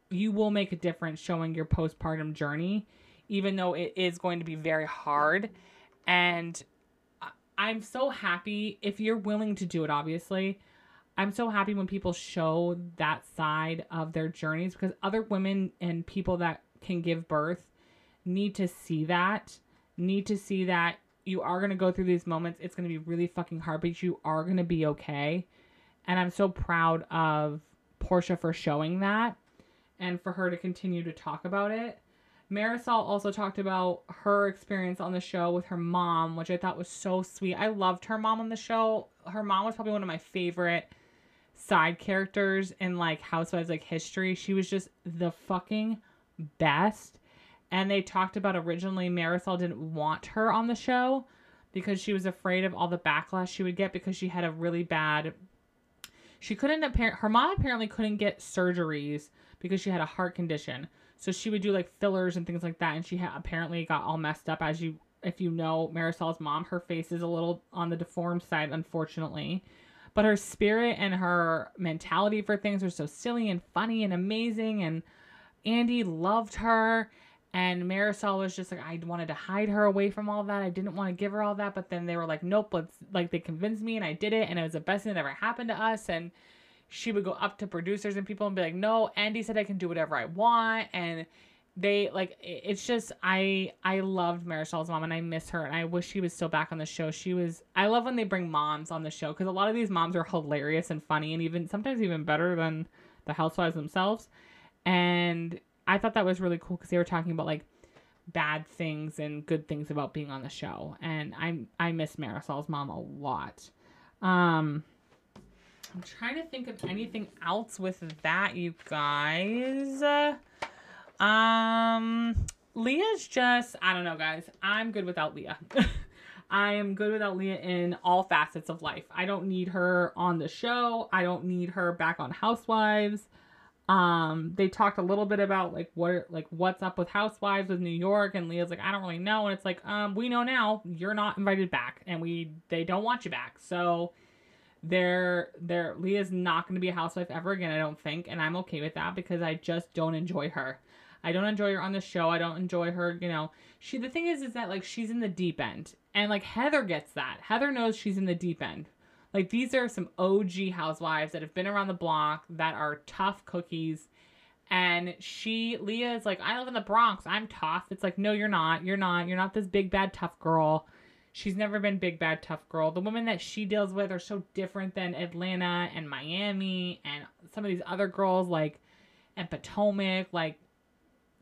[SPEAKER 1] you will make a difference showing your postpartum journey even though it is going to be very hard and I'm so happy if you're willing to do it obviously I'm so happy when people show that side of their journeys because other women and people that can give birth need to see that, need to see that you are going to go through these moments. It's going to be really fucking hard, but you are going to be okay. And I'm so proud of Porsha for showing that and for her to continue to talk about it. Marysol also talked about her experience on the show with her mom, which I thought was so sweet. I loved her mom on the show. Her mom was probably one of my favorite side characters in like Housewives like history. She was just the fucking best. And they talked about originally Marysol didn't want her on the show because she was afraid of all the backlash she would get because she had a really bad she couldn't apparent her mom apparently couldn't get surgeries because she had a heart condition. So she would do like fillers and things like that and she ha- apparently got all messed up as you if you know Marysol's mom, her face is a little on the deformed side unfortunately. But her spirit and her mentality for things were so silly and funny and amazing. And Andy loved her and Marysol was just like I wanted to hide her away from all that. I didn't want to give her all that, but then they were like, "Nope, let's like they convinced me and I did it and it was the best thing that ever happened to us." And she would go up to producers and people and be like, "No, Andy said I can do whatever I want." And they like it's just I I loved Marysol's mom and I miss her and I wish she was still back on the show. She was I love when they bring moms on the show cuz a lot of these moms are hilarious and funny and even sometimes even better than the housewives themselves. And I thought that was really cool because they were talking about like bad things and good things about being on the show, and I I miss Marysol's mom a lot. Um, I'm trying to think of anything else with that, you guys. Um, Leah's just I don't know, guys. I'm good without Leah. I am good without Leah in all facets of life. I don't need her on the show. I don't need her back on Housewives. Um, they talked a little bit about like what like what's up with Housewives with New York, and Leah's like, I don't really know, and it's like, um, we know now you're not invited back, and we they don't want you back, so they're they're Leah's not going to be a housewife ever again, I don't think, and I'm okay with that because I just don't enjoy her. I don't enjoy her on the show. I don't enjoy her, you know. She the thing is is that like she's in the deep end. And like Heather gets that. Heather knows she's in the deep end. Like these are some OG housewives that have been around the block that are tough cookies. And she, Leah is like, I live in the Bronx. I'm tough. It's like, no, you're not. You're not. You're not this big, bad, tough girl. She's never been big, bad, tough girl. The women that she deals with are so different than Atlanta and Miami and some of these other girls, like, and Potomac. Like,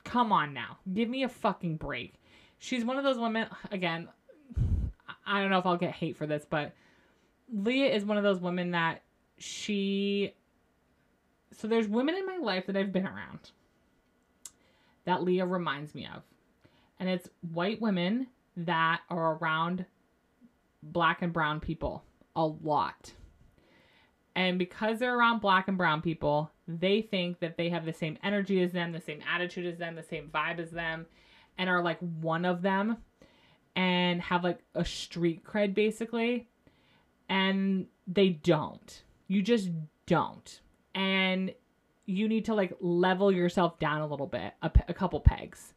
[SPEAKER 1] come on now. Give me a fucking break. She's one of those women, again, I don't know if I'll get hate for this, but Leah is one of those women that she. So there's women in my life that I've been around that Leah reminds me of. And it's white women that are around black and brown people a lot. And because they're around black and brown people, they think that they have the same energy as them, the same attitude as them, the same vibe as them, and are like one of them and have like a street cred basically and they don't. You just don't. And you need to like level yourself down a little bit, a, a couple pegs.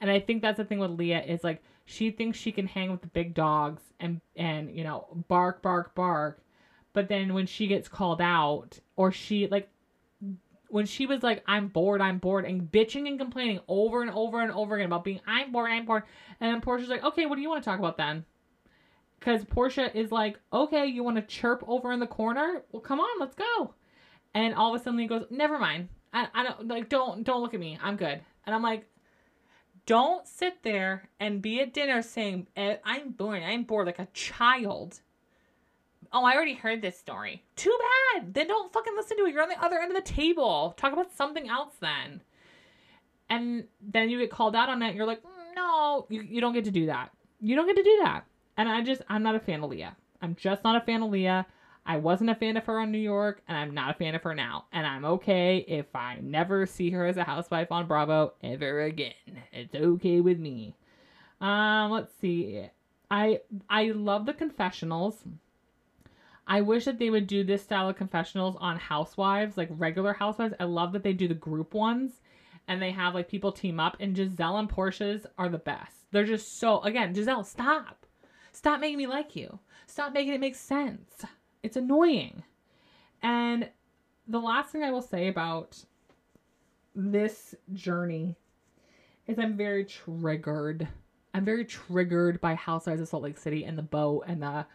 [SPEAKER 1] And I think that's the thing with Leah is like she thinks she can hang with the big dogs and and you know bark bark bark, but then when she gets called out or she like when she was like I'm bored I'm bored and bitching and complaining over and over and over again about being I'm bored I'm bored, and then Porsha's like okay what do you want to talk about then? because Porsha is like, okay, you want to chirp over in the corner? Well, come on, let's go. And all of a sudden he goes, never mind. I, I don't like don't don't look at me. I'm good. And I'm like, don't sit there and be at dinner saying eh, I'm bored. I'm bored like a child. Oh, I already heard this story. Too bad. Then don't fucking listen to it. You're on the other end of the table. Talk about something else then. And then you get called out on it. You're like, mm, no, you, you don't get to do that. You don't get to do that. And I just, I'm not a fan of Leah. I'm just not a fan of Leah. I wasn't a fan of her on New York, and I'm not a fan of her now. And I'm okay if I never see her as a housewife on Bravo ever again. It's okay with me. Um, let's see. I I love the confessionals. I wish that they would do this style of confessionals on housewives, like regular housewives. I love that they do the group ones and they have like people team up and Gizelle and Porsha's are the best. They're just so again, Gizelle, stop. Stop making me like you. Stop making it make sense. It's annoying. And the last thing I will say about this journey is I'm very triggered. I'm very triggered by Housewives of Salt Lake City and the boat and the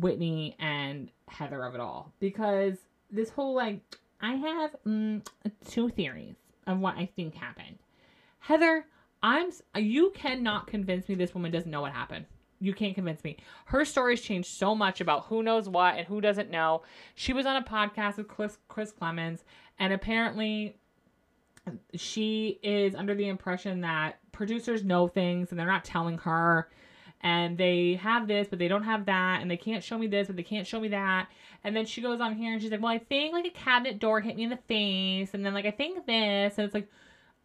[SPEAKER 1] Whitney and Heather of it all because this whole like I have mm, two theories of what I think happened. Heather, I'm you cannot convince me this woman doesn't know what happened you can't convince me. Her story's changed so much about who knows what and who doesn't know. She was on a podcast with Chris, Chris Klemens, and apparently she is under the impression that producers know things and they're not telling her. And they have this, but they don't have that, and they can't show me this, but they can't show me that. And then she goes on here and she's like, Well, I think like a cabinet door hit me in the face, and then like I think this, and it's like,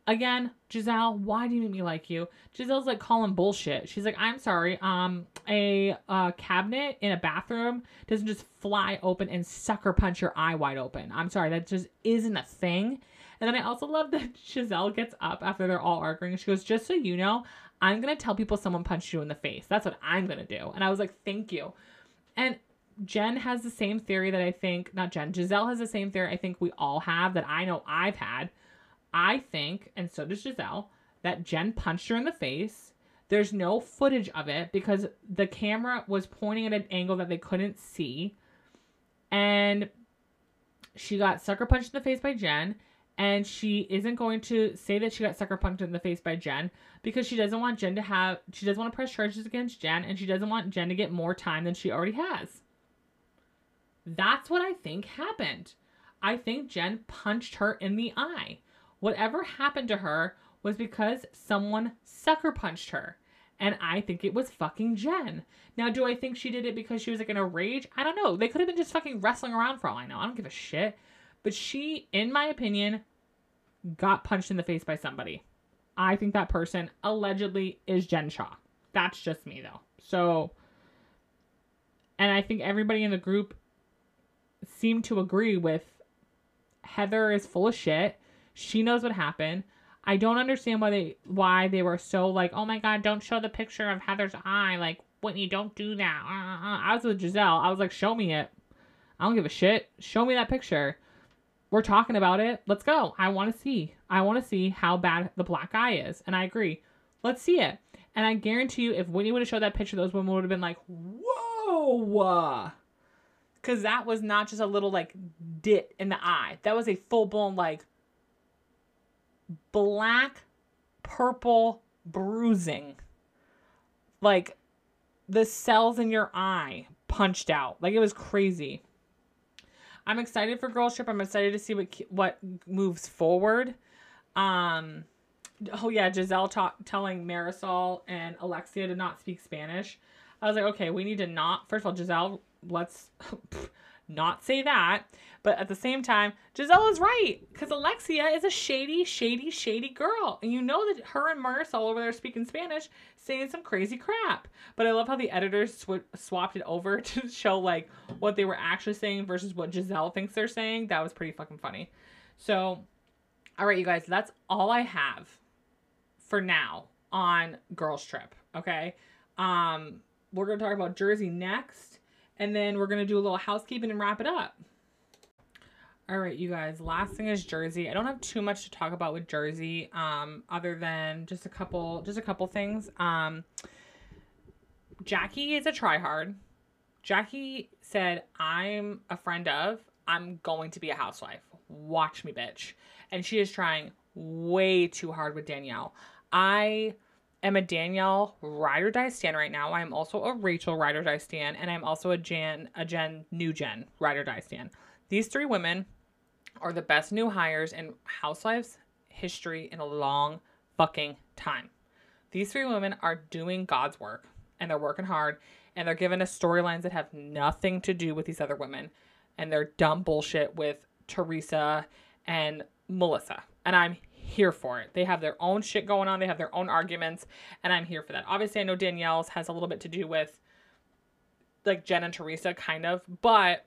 [SPEAKER 1] Again, Gizelle, why do you make me like you? Gizelle's like calling bullshit. She's like, I'm sorry. Um, a uh, cabinet in a bathroom doesn't just fly open and sucker punch your eye wide open. I'm sorry, that just isn't a thing. And then I also love that Gizelle gets up after they're all arguing. She goes, Just so you know, I'm going to tell people someone punched you in the face. That's what I'm going to do. And I was like, Thank you. And Jen has the same theory that I think, not Jen, Gizelle has the same theory I think we all have that I know I've had. I think, and so does Gizelle, that Jen punched her in the face. There's no footage of it because the camera was pointing at an angle that they couldn't see. And she got sucker punched in the face by Jen. And she isn't going to say that she got sucker punched in the face by Jen because she doesn't want Jen to have, she doesn't want to press charges against Jen and she doesn't want Jen to get more time than she already has. That's what I think happened. I think Jen punched her in the eye. Whatever happened to her was because someone sucker punched her. And I think it was fucking Jen. Now, do I think she did it because she was like in a rage? I don't know. They could have been just fucking wrestling around for all I know. I don't give a shit. But she, in my opinion, got punched in the face by somebody. I think that person allegedly is Jen Shah. That's just me though. So, and I think everybody in the group seemed to agree with Heather is full of shit. She knows what happened. I don't understand why they why they were so like, oh my god, don't show the picture of Heather's eye. Like, Whitney, don't do that. Uh, uh, uh. I was with Gizelle. I was like, show me it. I don't give a shit. Show me that picture. We're talking about it. Let's go. I want to see. I want to see how bad the black eye is. And I agree. Let's see it. And I guarantee you, if Whitney would have showed that picture, those women would have been like, whoa because that was not just a little like dit in the eye. That was a full blown like black, purple bruising. Like the cells in your eye punched out. Like it was crazy. I'm excited for Girls Trip. I'm excited to see what what moves forward. Um, oh yeah, Gizelle ta- telling Marysol and Alexia to not speak Spanish. I was like, okay, we need to not. First of all, Gizelle, let's not say that. But at the same time, Gizelle is right because Alexia is a shady, shady, shady girl. And you know that her and Marysol over there speaking Spanish saying some crazy crap. But I love how the editors sw- swapped it over to show like what they were actually saying versus what Gizelle thinks they're saying. That was pretty fucking funny. So, all right, you guys, that's all I have for now on Girls Trip. Okay. Um, we're going to talk about Jersey next and then we're going to do a little housekeeping and wrap it up. All right, you guys, last thing is Jersey. I don't have too much to talk about with Jersey um, other than just a couple just a couple things. Um, Jackie is a tryhard. Jackie said, "I'm a friend of. I'm going to be a housewife. Watch me, bitch." And she is trying way too hard with Danielle. I am a Danielle ride or die stan right now. I'm also a Rachel ride or die stan, and I'm also a Jan, a Jen, new Jen ride or die stan. These three women are the best new hires in Housewives history in a long fucking time. These three women are doing God's work and they're working hard and they're giving us storylines that have nothing to do with these other women and they're dumb bullshit with Teresa and Melissa. And I'm here for it. They have their own shit going on, they have their own arguments, and I'm here for that. Obviously, I know Danielle's has a little bit to do with like Jen and Teresa kind of, but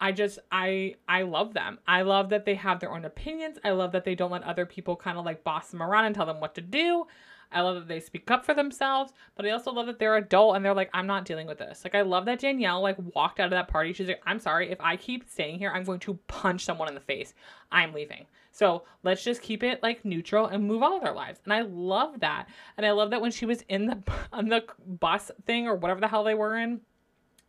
[SPEAKER 1] I just I I love them. I love that they have their own opinions. I love that they don't let other people kind of like boss them around and tell them what to do. I love that they speak up for themselves, but I also love that they're adult and they're like, I'm not dealing with this. Like I love that Danielle like walked out of that party. She's like, I'm sorry, if I keep staying here, I'm going to punch someone in the face. I'm leaving. So let's just keep it like neutral and move on with our lives. And I love that. And I love that when she was in the on the bus thing or whatever the hell they were in,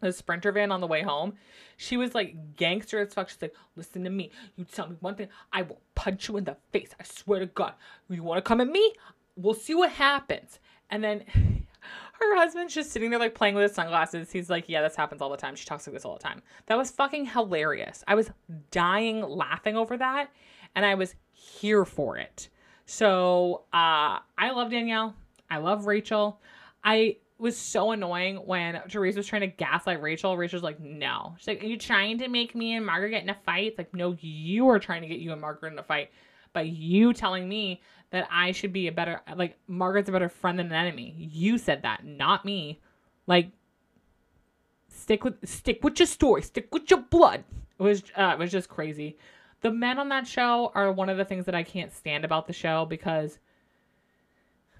[SPEAKER 1] the sprinter van on the way home, she was like gangster as fuck. She's like, listen to me. You tell me one thing, I will punch you in the face. I swear to God. You want to come at me? We'll see what happens. And then her husband's just sitting there like playing with his sunglasses. He's like, Yeah, this happens all the time. She talks like this all the time. That was fucking hilarious. I was dying laughing over that and I was here for it. So uh, I love Danielle. I love Rachel. I was so annoying when Teresa was trying to gaslight Rachel. Rachel's like, no. She's like, Are you trying to make me and Margaret get in a fight? It's like, no, you are trying to get you and Margaret in a fight by you telling me that I should be a better, like, Margaret's a better friend than an enemy. You said that, not me. Like, stick with stick with your story, stick with your blood. It was uh, it was just crazy. The men on that show are one of the things that I can't stand about the show because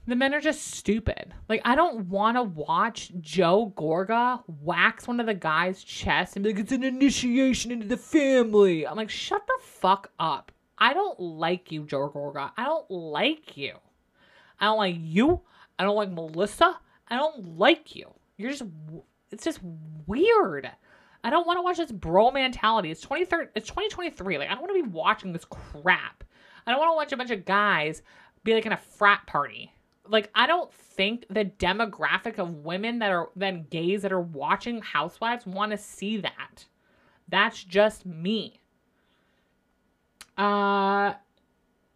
[SPEAKER 1] the men are just stupid. Like I don't want to watch Joe Gorga wax one of the guy's chest and be like, "It's an initiation into the family." I'm like, shut the fuck up. I don't like you, Joe Gorga. I don't like you. I don't like you. I don't like Melissa. I don't like you. You're just. It's just weird. I don't want to watch this bro mentality. It's 23 it's 2023. Like I don't want to be watching this crap. I don't want to watch a bunch of guys be like in a frat party. Like I don't think the demographic of women that are then gays that are watching Housewives want to see that. That's just me. Uh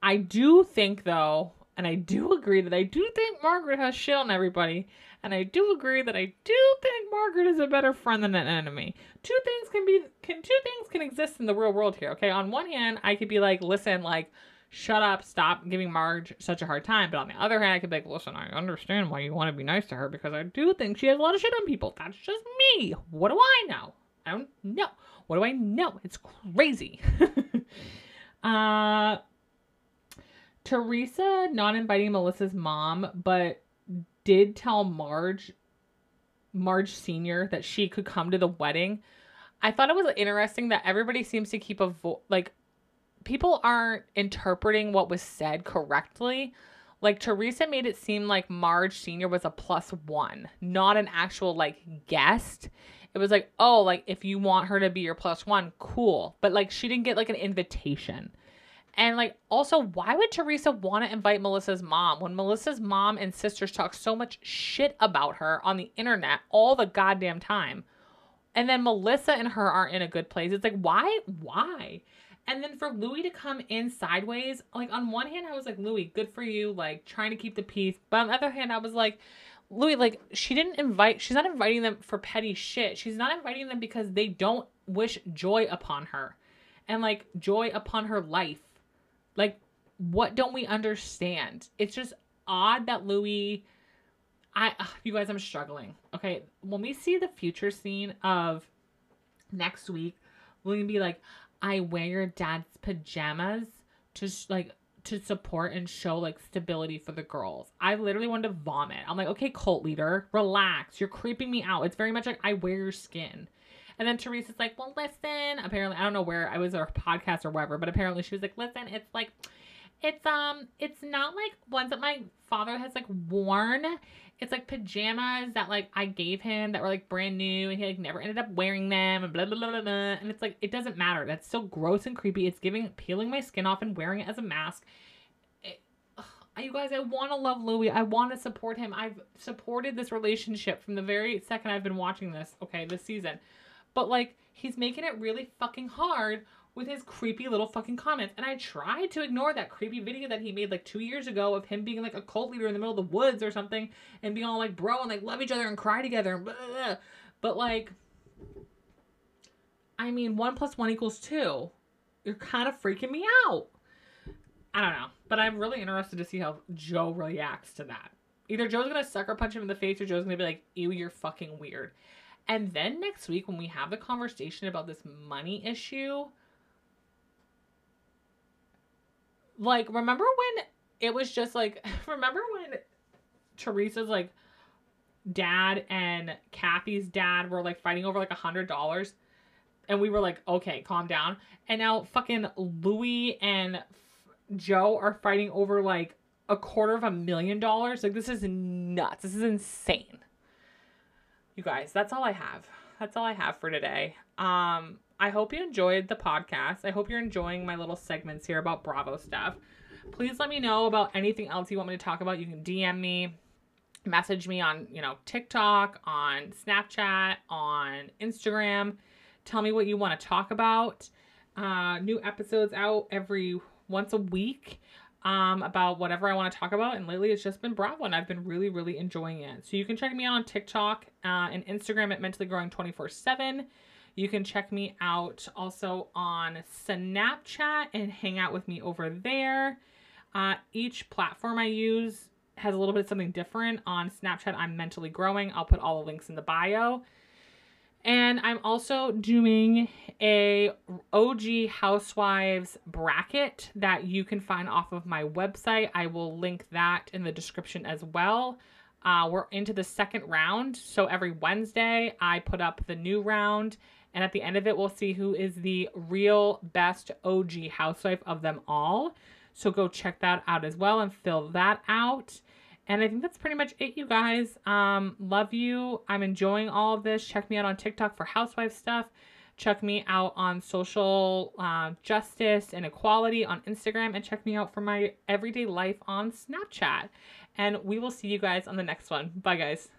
[SPEAKER 1] I do think though, and I do agree that I do think Margaret has shit on everybody. And I do agree that I do think Margaret is a better friend than an enemy. Two things can be can two things can exist in the real world here. Okay, on one hand, I could be like, listen, like, shut up, stop giving Marge such a hard time. But on the other hand, I could be like, listen, I understand why you want to be nice to her because I do think she has a lot of shit on people. That's just me. What do I know? I don't know. What do I know? It's crazy. uh Teresa not inviting Melissa's mom, but did tell Marge, Marge Sr., that she could come to the wedding. I thought it was interesting that everybody seems to keep a vo- like people aren't interpreting what was said correctly. Like Teresa made it seem like Marge Sr. was a plus one, not an actual like guest. It was like, oh, like if you want her to be your plus one, cool. But like she didn't get like an invitation. And like also, why would Teresa want to invite Melissa's mom when Melissa's mom and sisters talk so much shit about her on the internet all the goddamn time? And then Melissa and her aren't in a good place. It's like, why? Why? And then for Louis to come in sideways, like on one hand, I was like, Louis, good for you, like trying to keep the peace. But on the other hand, I was like, Louis, like she didn't invite, she's not inviting them for petty shit. She's not inviting them because they don't wish joy upon her and like joy upon her life like, what don't we understand? It's just odd that Louis. I, you guys, I'm struggling. Okay, when we see the future scene of next week, we're gonna be like, I wear your dad's pajamas to sh- like to support and show like stability for the girls. I literally wanted to vomit. I'm like, okay, cult leader, relax. You're creeping me out. It's very much like I wear your skin. And then Teresa's like, well, listen. Apparently, I don't know where I was or podcast or whatever, but apparently she was like, listen, it's like, it's um, it's not like ones that my father has like worn. It's like pajamas that like I gave him that were like brand new, and he like never ended up wearing them, and blah blah blah blah. blah. And it's like it doesn't matter. That's still gross and creepy. It's giving peeling my skin off and wearing it as a mask. It, ugh, you guys, I want to love Louis. I want to support him. I've supported this relationship from the very second I've been watching this. Okay, this season. But like he's making it really fucking hard with his creepy little fucking comments. And I tried to ignore that creepy video that he made like two years ago of him being like a cult leader in the middle of the woods or something and being all like bro and like love each other and cry together. But like, I mean, one plus one equals two. You're kind of freaking me out. I don't know. But I'm really interested to see how Joe reacts to that. Either Joe's gonna sucker punch him in the face or Joe's gonna be like, ew, you're fucking weird. And then next week, when we have the conversation about this money issue, like, remember when it was just like, remember when Teresa's like dad and Kathy's dad were like fighting over like a hundred dollars? And we were like, okay, calm down. And now fucking Louis and Joe are fighting over like a quarter of a million dollars. Like, this is nuts. This is insane you guys, that's all I have. That's all I have for today. Um, I hope you enjoyed the podcast. I hope you're enjoying my little segments here about Bravo stuff. Please let me know about anything else you want me to talk about. You can DM me, message me on, you know, TikTok, on Snapchat, on Instagram. Tell me what you want to talk about. Uh, new episodes out every once a week um, about whatever I want to talk about. And lately it's just been Bravo and I've been really, really enjoying it. So you can check me out on TikTok uh, and Instagram at Mentally Growing 24 7. You can check me out also on Snapchat and hang out with me over there. Uh, each platform I use has a little bit of something different. On Snapchat, I'm mentally growing. I'll put all the links in the bio. And I'm also doing a OG Housewives bracket that you can find off of my website. I will link that in the description as well. Uh, we're into the second round. So every Wednesday, I put up the new round. And at the end of it, we'll see who is the real best OG housewife of them all. So go check that out as well and fill that out. And I think that's pretty much it, you guys. Um, love you. I'm enjoying all of this. Check me out on TikTok for housewife stuff. Check me out on social uh, justice and equality on Instagram. And check me out for my everyday life on Snapchat. And we will see you guys on the next one. Bye, guys.